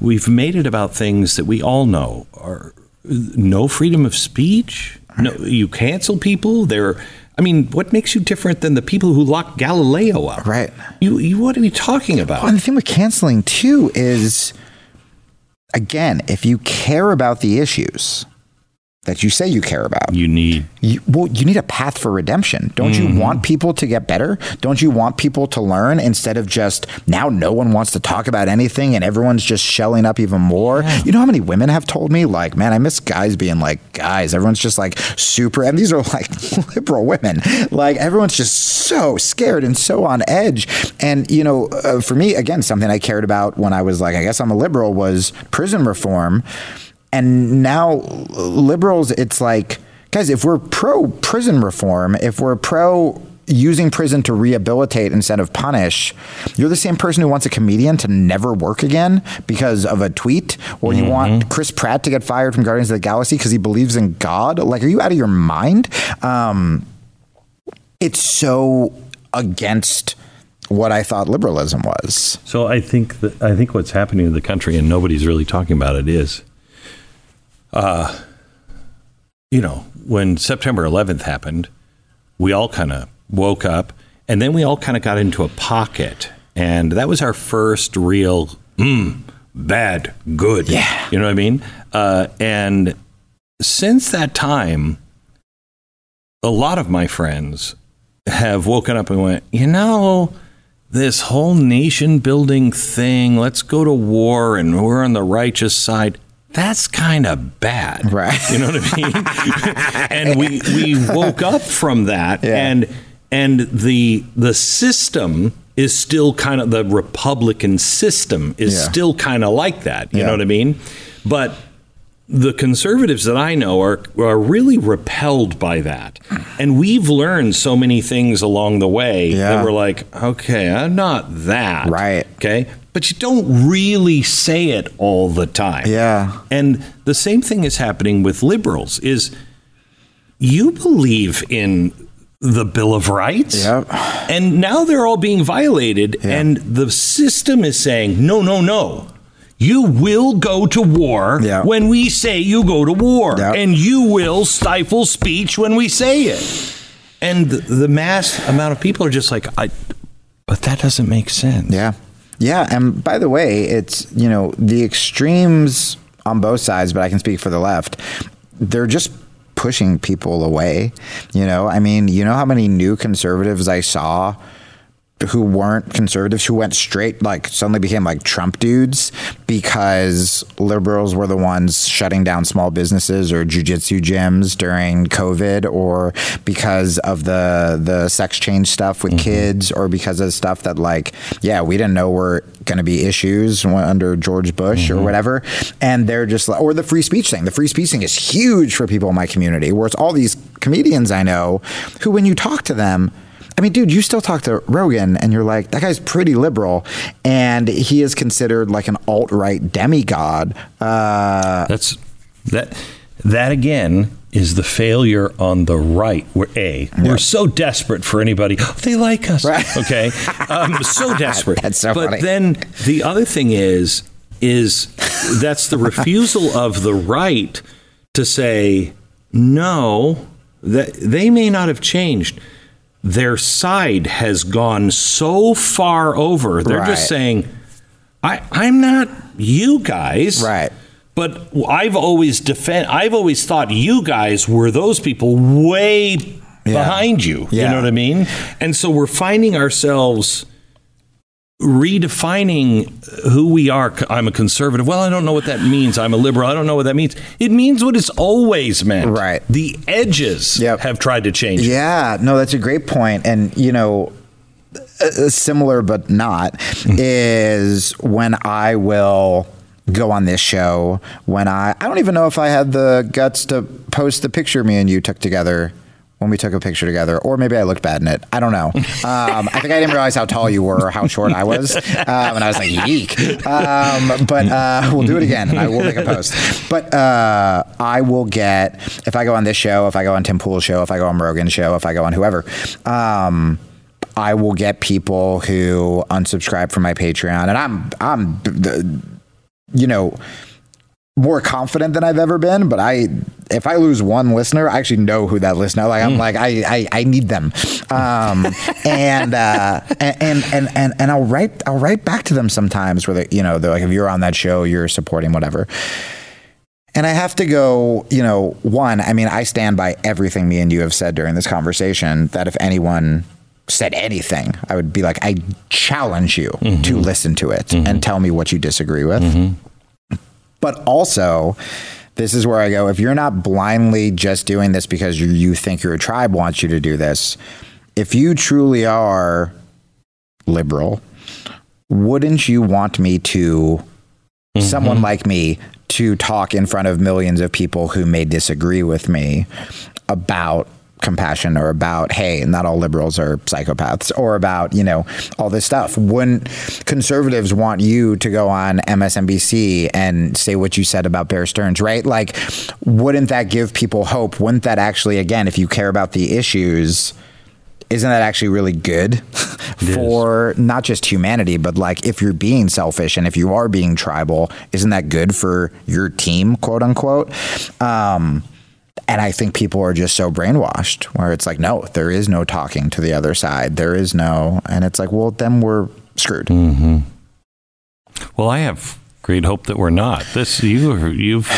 we've made it about things that we all know are no freedom of speech. No, you cancel people. They're. I mean, what makes you different than the people who locked Galileo up? Right. You. you what are you talking about? Well, and the thing with canceling too is, again, if you care about the issues, that you say you care about. You need You, well, you need a path for redemption. Don't Mm-hmm. you want people to get better? Don't you want people to learn instead of just now no one wants to talk about anything and everyone's just shelling up even more? You know how many women have told me, like, man, I miss guys being like, guys, everyone's just like super, and these are like liberal women. Like, everyone's just so scared and so on edge. And, you know, uh, for me, again, something I cared about when I was like, I guess I'm a liberal was prison reform. And now liberals, it's like, guys, if we're pro prison reform, if we're pro using prison to rehabilitate instead of punish, you're the same person who wants a comedian to never work again because of a tweet, or you want Chris Pratt to get fired from Guardians of the Galaxy because he believes in God. Like, are you out of your mind? Um, it's so against what I thought liberalism was. So I think that I think what's happening in the country, and nobody's really talking about it, is, uh, you know, when September 11th happened, we all kind of woke up, and then we all kind of got into a pocket, and that was our first real mm, bad, good. Yeah. you know what I mean. Uh, and since that time, a lot of my friends have woken up and went, you know, this whole nation building thing, let's go to war and we're on the righteous side. That's kind of bad. Right. You know what I mean? and we we woke up from that Yeah. and and the the system is still kind of the Republican system is Yeah. still kind of like that. You Yeah. know what I mean? But the conservatives that I know are are really repelled by that, and we've learned so many things along the way Yeah. that we're like, okay, I'm not that, Right. Okay, but you don't really say it all the time, Yeah. And the same thing is happening with liberals. Is you believe in the Bill of Rights, Yep. and now they're all being violated, and the system is saying, no, no, no. You will go to war Yeah. when we say you go to war, Yep. and you will stifle speech when we say it. And the, the mass amount of people are just like, I, but that doesn't make sense. Yeah. Yeah. And by the way, it's, you know, the extremes on both sides, but I can speak for the left, they're just pushing people away. You know, I mean, you know how many new conservatives I saw who weren't conservatives who went straight like suddenly became like Trump dudes because liberals were the ones shutting down small businesses or jujitsu gyms during COVID or because of the the sex change stuff with mm-hmm. kids or because of stuff that like yeah we didn't know were going to be issues under George Bush or mm-hmm. whatever. And they're just like or the free speech thing. The free speech thing is huge for people in my community where it's all these comedians I know who when you talk to them I mean, dude, you still talk to Rogan and you're like, that guy's pretty liberal. And he is considered like an alt right demigod. Uh, That's that. That again is the failure on the right. We're a we're so desperate for anybody. "Oh, they like us, Right. okay? Um, so desperate. That's so but funny. then the other thing is is that's the refusal of the right to say no. That they may not have changed. Their side has gone so far over. They're Right. just saying, I, I'm not you guys. Right. But I've always defend. I've always thought you guys were those people way behind you. You know what I mean? And so we're finding ourselves redefining who we are. I'm a conservative. Well, I don't know what that means. I'm a liberal. I don't know what that means. It means what it's always meant. Right. The edges Yep. have tried to change. it. yeah, no, that's a great point. And, you know, similar but not hmm. is when I will go on this show when I I don't even know if I had the guts to post the picture me and you took together when we took a picture together, or maybe I looked bad in it. I don't know. Um, I think I didn't realize how tall you were or how short I was, um, and I was like, "Yeek!" Um, but uh, we'll do it again, and I will make a post. But uh, I will get if I go on this show, if I go on Tim Pool's show, if I go on Rogan's show, if I go on whoever. Um, I will get people who unsubscribe from my Patreon, and I'm I'm you know more confident than I've ever been. But I, if I lose one listener, I actually know who that listener. Like I'm like I I, I need them, um, and, uh, and and and and I'll write I'll write back to them sometimes where they you know they're like if you're on that show you're supporting whatever. And I have to go, you know, one, I mean, I stand by everything me and you have said during this conversation that if anyone said anything, I would be like, I challenge you mm-hmm. to listen to it mm-hmm. and tell me what you disagree with. Mm-hmm. But also, this is where I go if you're not blindly just doing this because you, you think your tribe wants you to do this, if you truly are liberal, wouldn't you want me to, someone mm-hmm. like me, to talk in front of millions of people who may disagree with me about compassion or about hey not all liberals are psychopaths or about you know all this stuff. Wouldn't conservatives want you to go on msnbc and say what you said about bear stearns right? Like wouldn't that give people hope? Wouldn't that actually again if you care about the issues isn't that actually really good for not just humanity, but like if you're being selfish and if you are being tribal, isn't that good for your team, quote unquote? Um, and I think people are just so brainwashed where it's like, no, there is no talking to the other side. There is no, and it's like, well, then we're screwed. Mm-hmm. Well, I have great hope that we're not. This you you've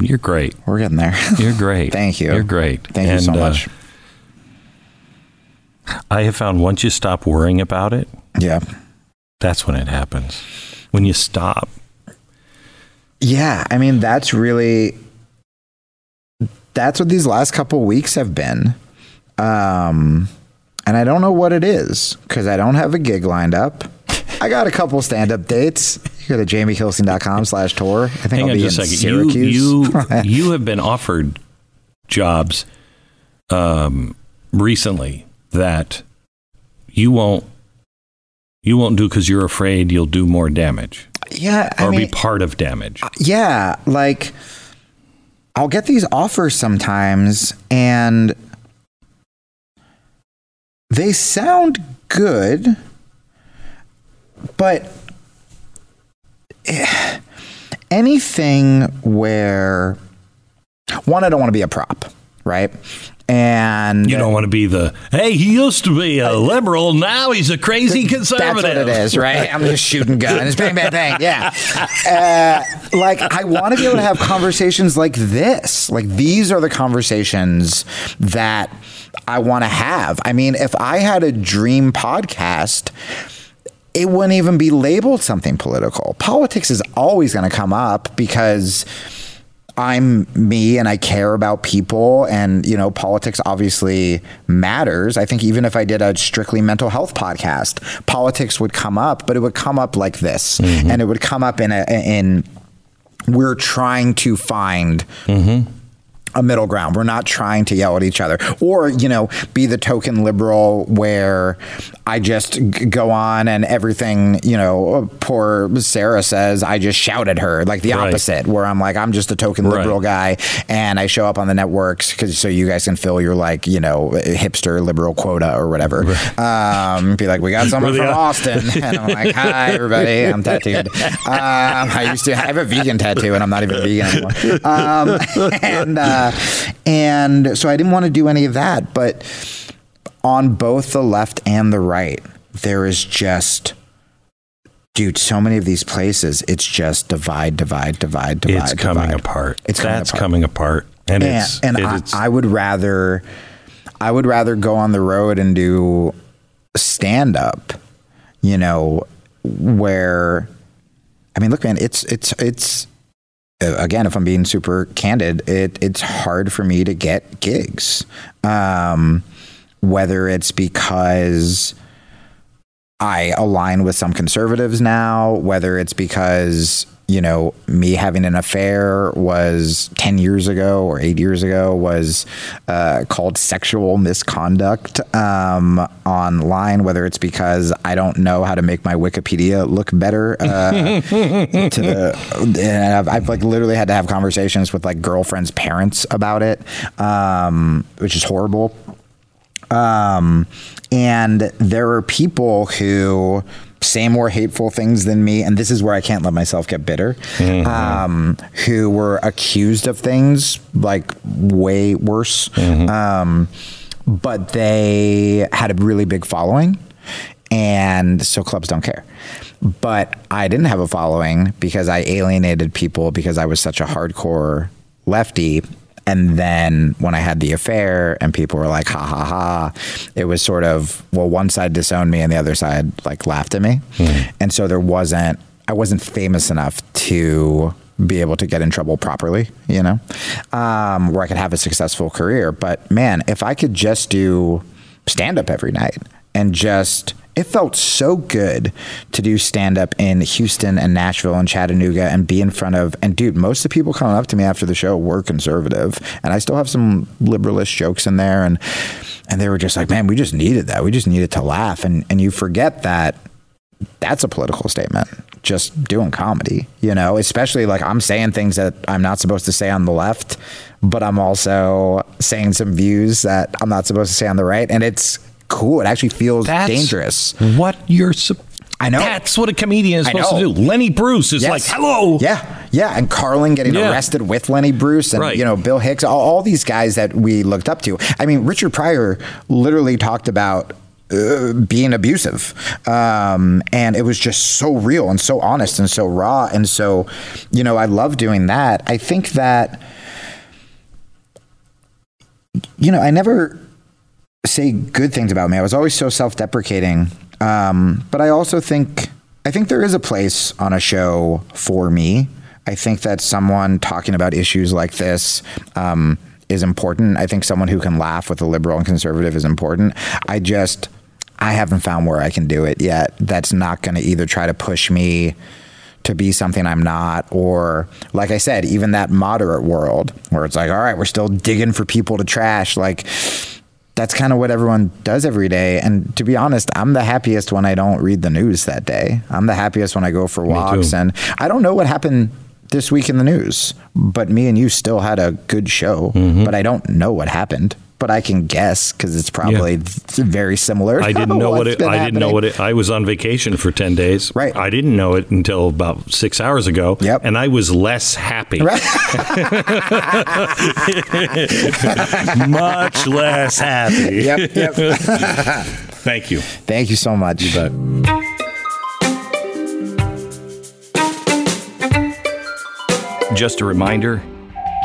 you're great. We're getting there. You're great. Thank you. You're great. Thank and, you so much. Uh, I have found once you stop worrying about it, yeah, that's when it happens. When you stop. Yeah, I mean that's really that's what these last couple weeks have been. Um, and I don't know what it is because I don't have a gig lined up. I got a couple stand up dates. You go to jamiekilstein.com slash tour. I think Hang I'll be in a second. Syracuse. You, you, you have been offered jobs um, recently that you won't you won't do because you're afraid you'll do more damage. Yeah, I or mean, be part of damage. Yeah, like I'll get these offers sometimes, and they sound good, but anything where one, I don't want to be a prop, right? And you don't want to be the hey, he used to be a liberal, now he's a crazy conservative. That's what it is, right? I'm just shooting guns, bang, bang, bang. Yeah. Uh, like I want to be able to have conversations like this. Like these are the conversations that I want to have. I mean, if I had a dream podcast it wouldn't even be labeled something political. Politics is always going to come up because I'm me and I care about people and you know politics obviously matters. I think even if I did a strictly mental health podcast, politics would come up, but it would come up like this mm-hmm. and it would come up in a in we're trying to find mm-hmm a middle ground. We're not trying to yell at each other or, you know, be the token liberal where I just g- go on and everything, you know, poor Sarah says, I just shout at her, like the right. opposite, where I'm like, I'm just a token liberal guy and I show up on the networks because so you guys can fill your, like, you know, hipster liberal quota or whatever. Right. Um, be like, we got someone from Austin. And I'm like, hi, everybody. I'm tattooed. Um, I used to I have a vegan tattoo and I'm not even vegan anymore. Um, and, uh, and so I didn't want to do any of that. But on both the left and the right, there is just dude, so many of these places, it's just divide, divide, divide, divide. It's coming divide. apart. It's That's coming apart. And, and it's and it's, I, I, would rather I would rather go on the road and do stand up, you know, where I mean, look, man, it's it's it's again, if I'm being super candid, it, it's hard for me to get gigs. Um, whether it's because I align with some conservatives now, whether it's because you know, me having an affair was 10 years ago or eight years ago was uh, called sexual misconduct um, online, whether it's because I don't know how to make my Wikipedia look better. Uh, to the, and I've, I've, like literally had to have conversations with like girlfriends' parents about it, um, which is horrible. Um, and there are people who, say more hateful things than me, and this is where I can't let myself get bitter, mm-hmm. um, who were accused of things like way worse, mm-hmm. um, but they had a really big following. and so clubs don't care. But I didn't have a following because I alienated people because I was such a hardcore lefty. And then when I had the affair and people were like, ha ha ha, it was sort of, well, one side disowned me and the other side like laughed at me. And so there wasn't, I wasn't famous enough to be able to get in trouble properly, you know, um, where I could have a successful career. But man, if I could just do stand up every night and just it felt so good to do stand up in Houston and Nashville and Chattanooga and be in front of and dude, most of the people coming up to me after the show were conservative and I still have some liberalist jokes in there and and they were just like, "Man, we just needed that. We just needed to laugh." And and you forget that that's a political statement just doing comedy you know especially like i'm saying things that i'm not supposed to say on the left but i'm also saying some views that i'm not supposed to say on the right and it's cool it actually feels That's dangerous What you're sup- I know. That's what a comedian is supposed to do. Lenny Bruce is Yes. like, hello. Yeah, yeah. And Carlin getting Yeah. arrested with Lenny Bruce and, Right. you know, Bill Hicks, all, all these guys that we looked up to. I mean, Richard Pryor literally talked about uh, being abusive. Um, and it was just so real and so honest and so raw. And so, you know, I love doing that. I think that, you know, I never say good things about me. I was always so self-deprecating. Um, but I also think I think there is a place on a show for me. I think that someone talking about issues like this um, is important. I think someone who can laugh with a liberal and conservative is important. I just I haven't found where I can do it yet. That's not going to either try to push me to be something I'm not, or like I said, even that moderate world where it's like, all right, we're still digging for people to trash. Like, that's kind of what everyone does every day. And to be honest, I'm the happiest when I don't read the news that day. I'm the happiest when I go for walks. And I don't know what happened this week in the news, but me and you still had a good show. Mm-hmm. But I don't know what happened. But I can guess because it's probably th- very similar. I didn't know what what's it. been I didn't know what it. I was on vacation for ten days. Right. I didn't know it until about six hours ago. Yep. And I was less happy. Much less happy. Yep, yep. Thank you. Thank you so much. But just a reminder.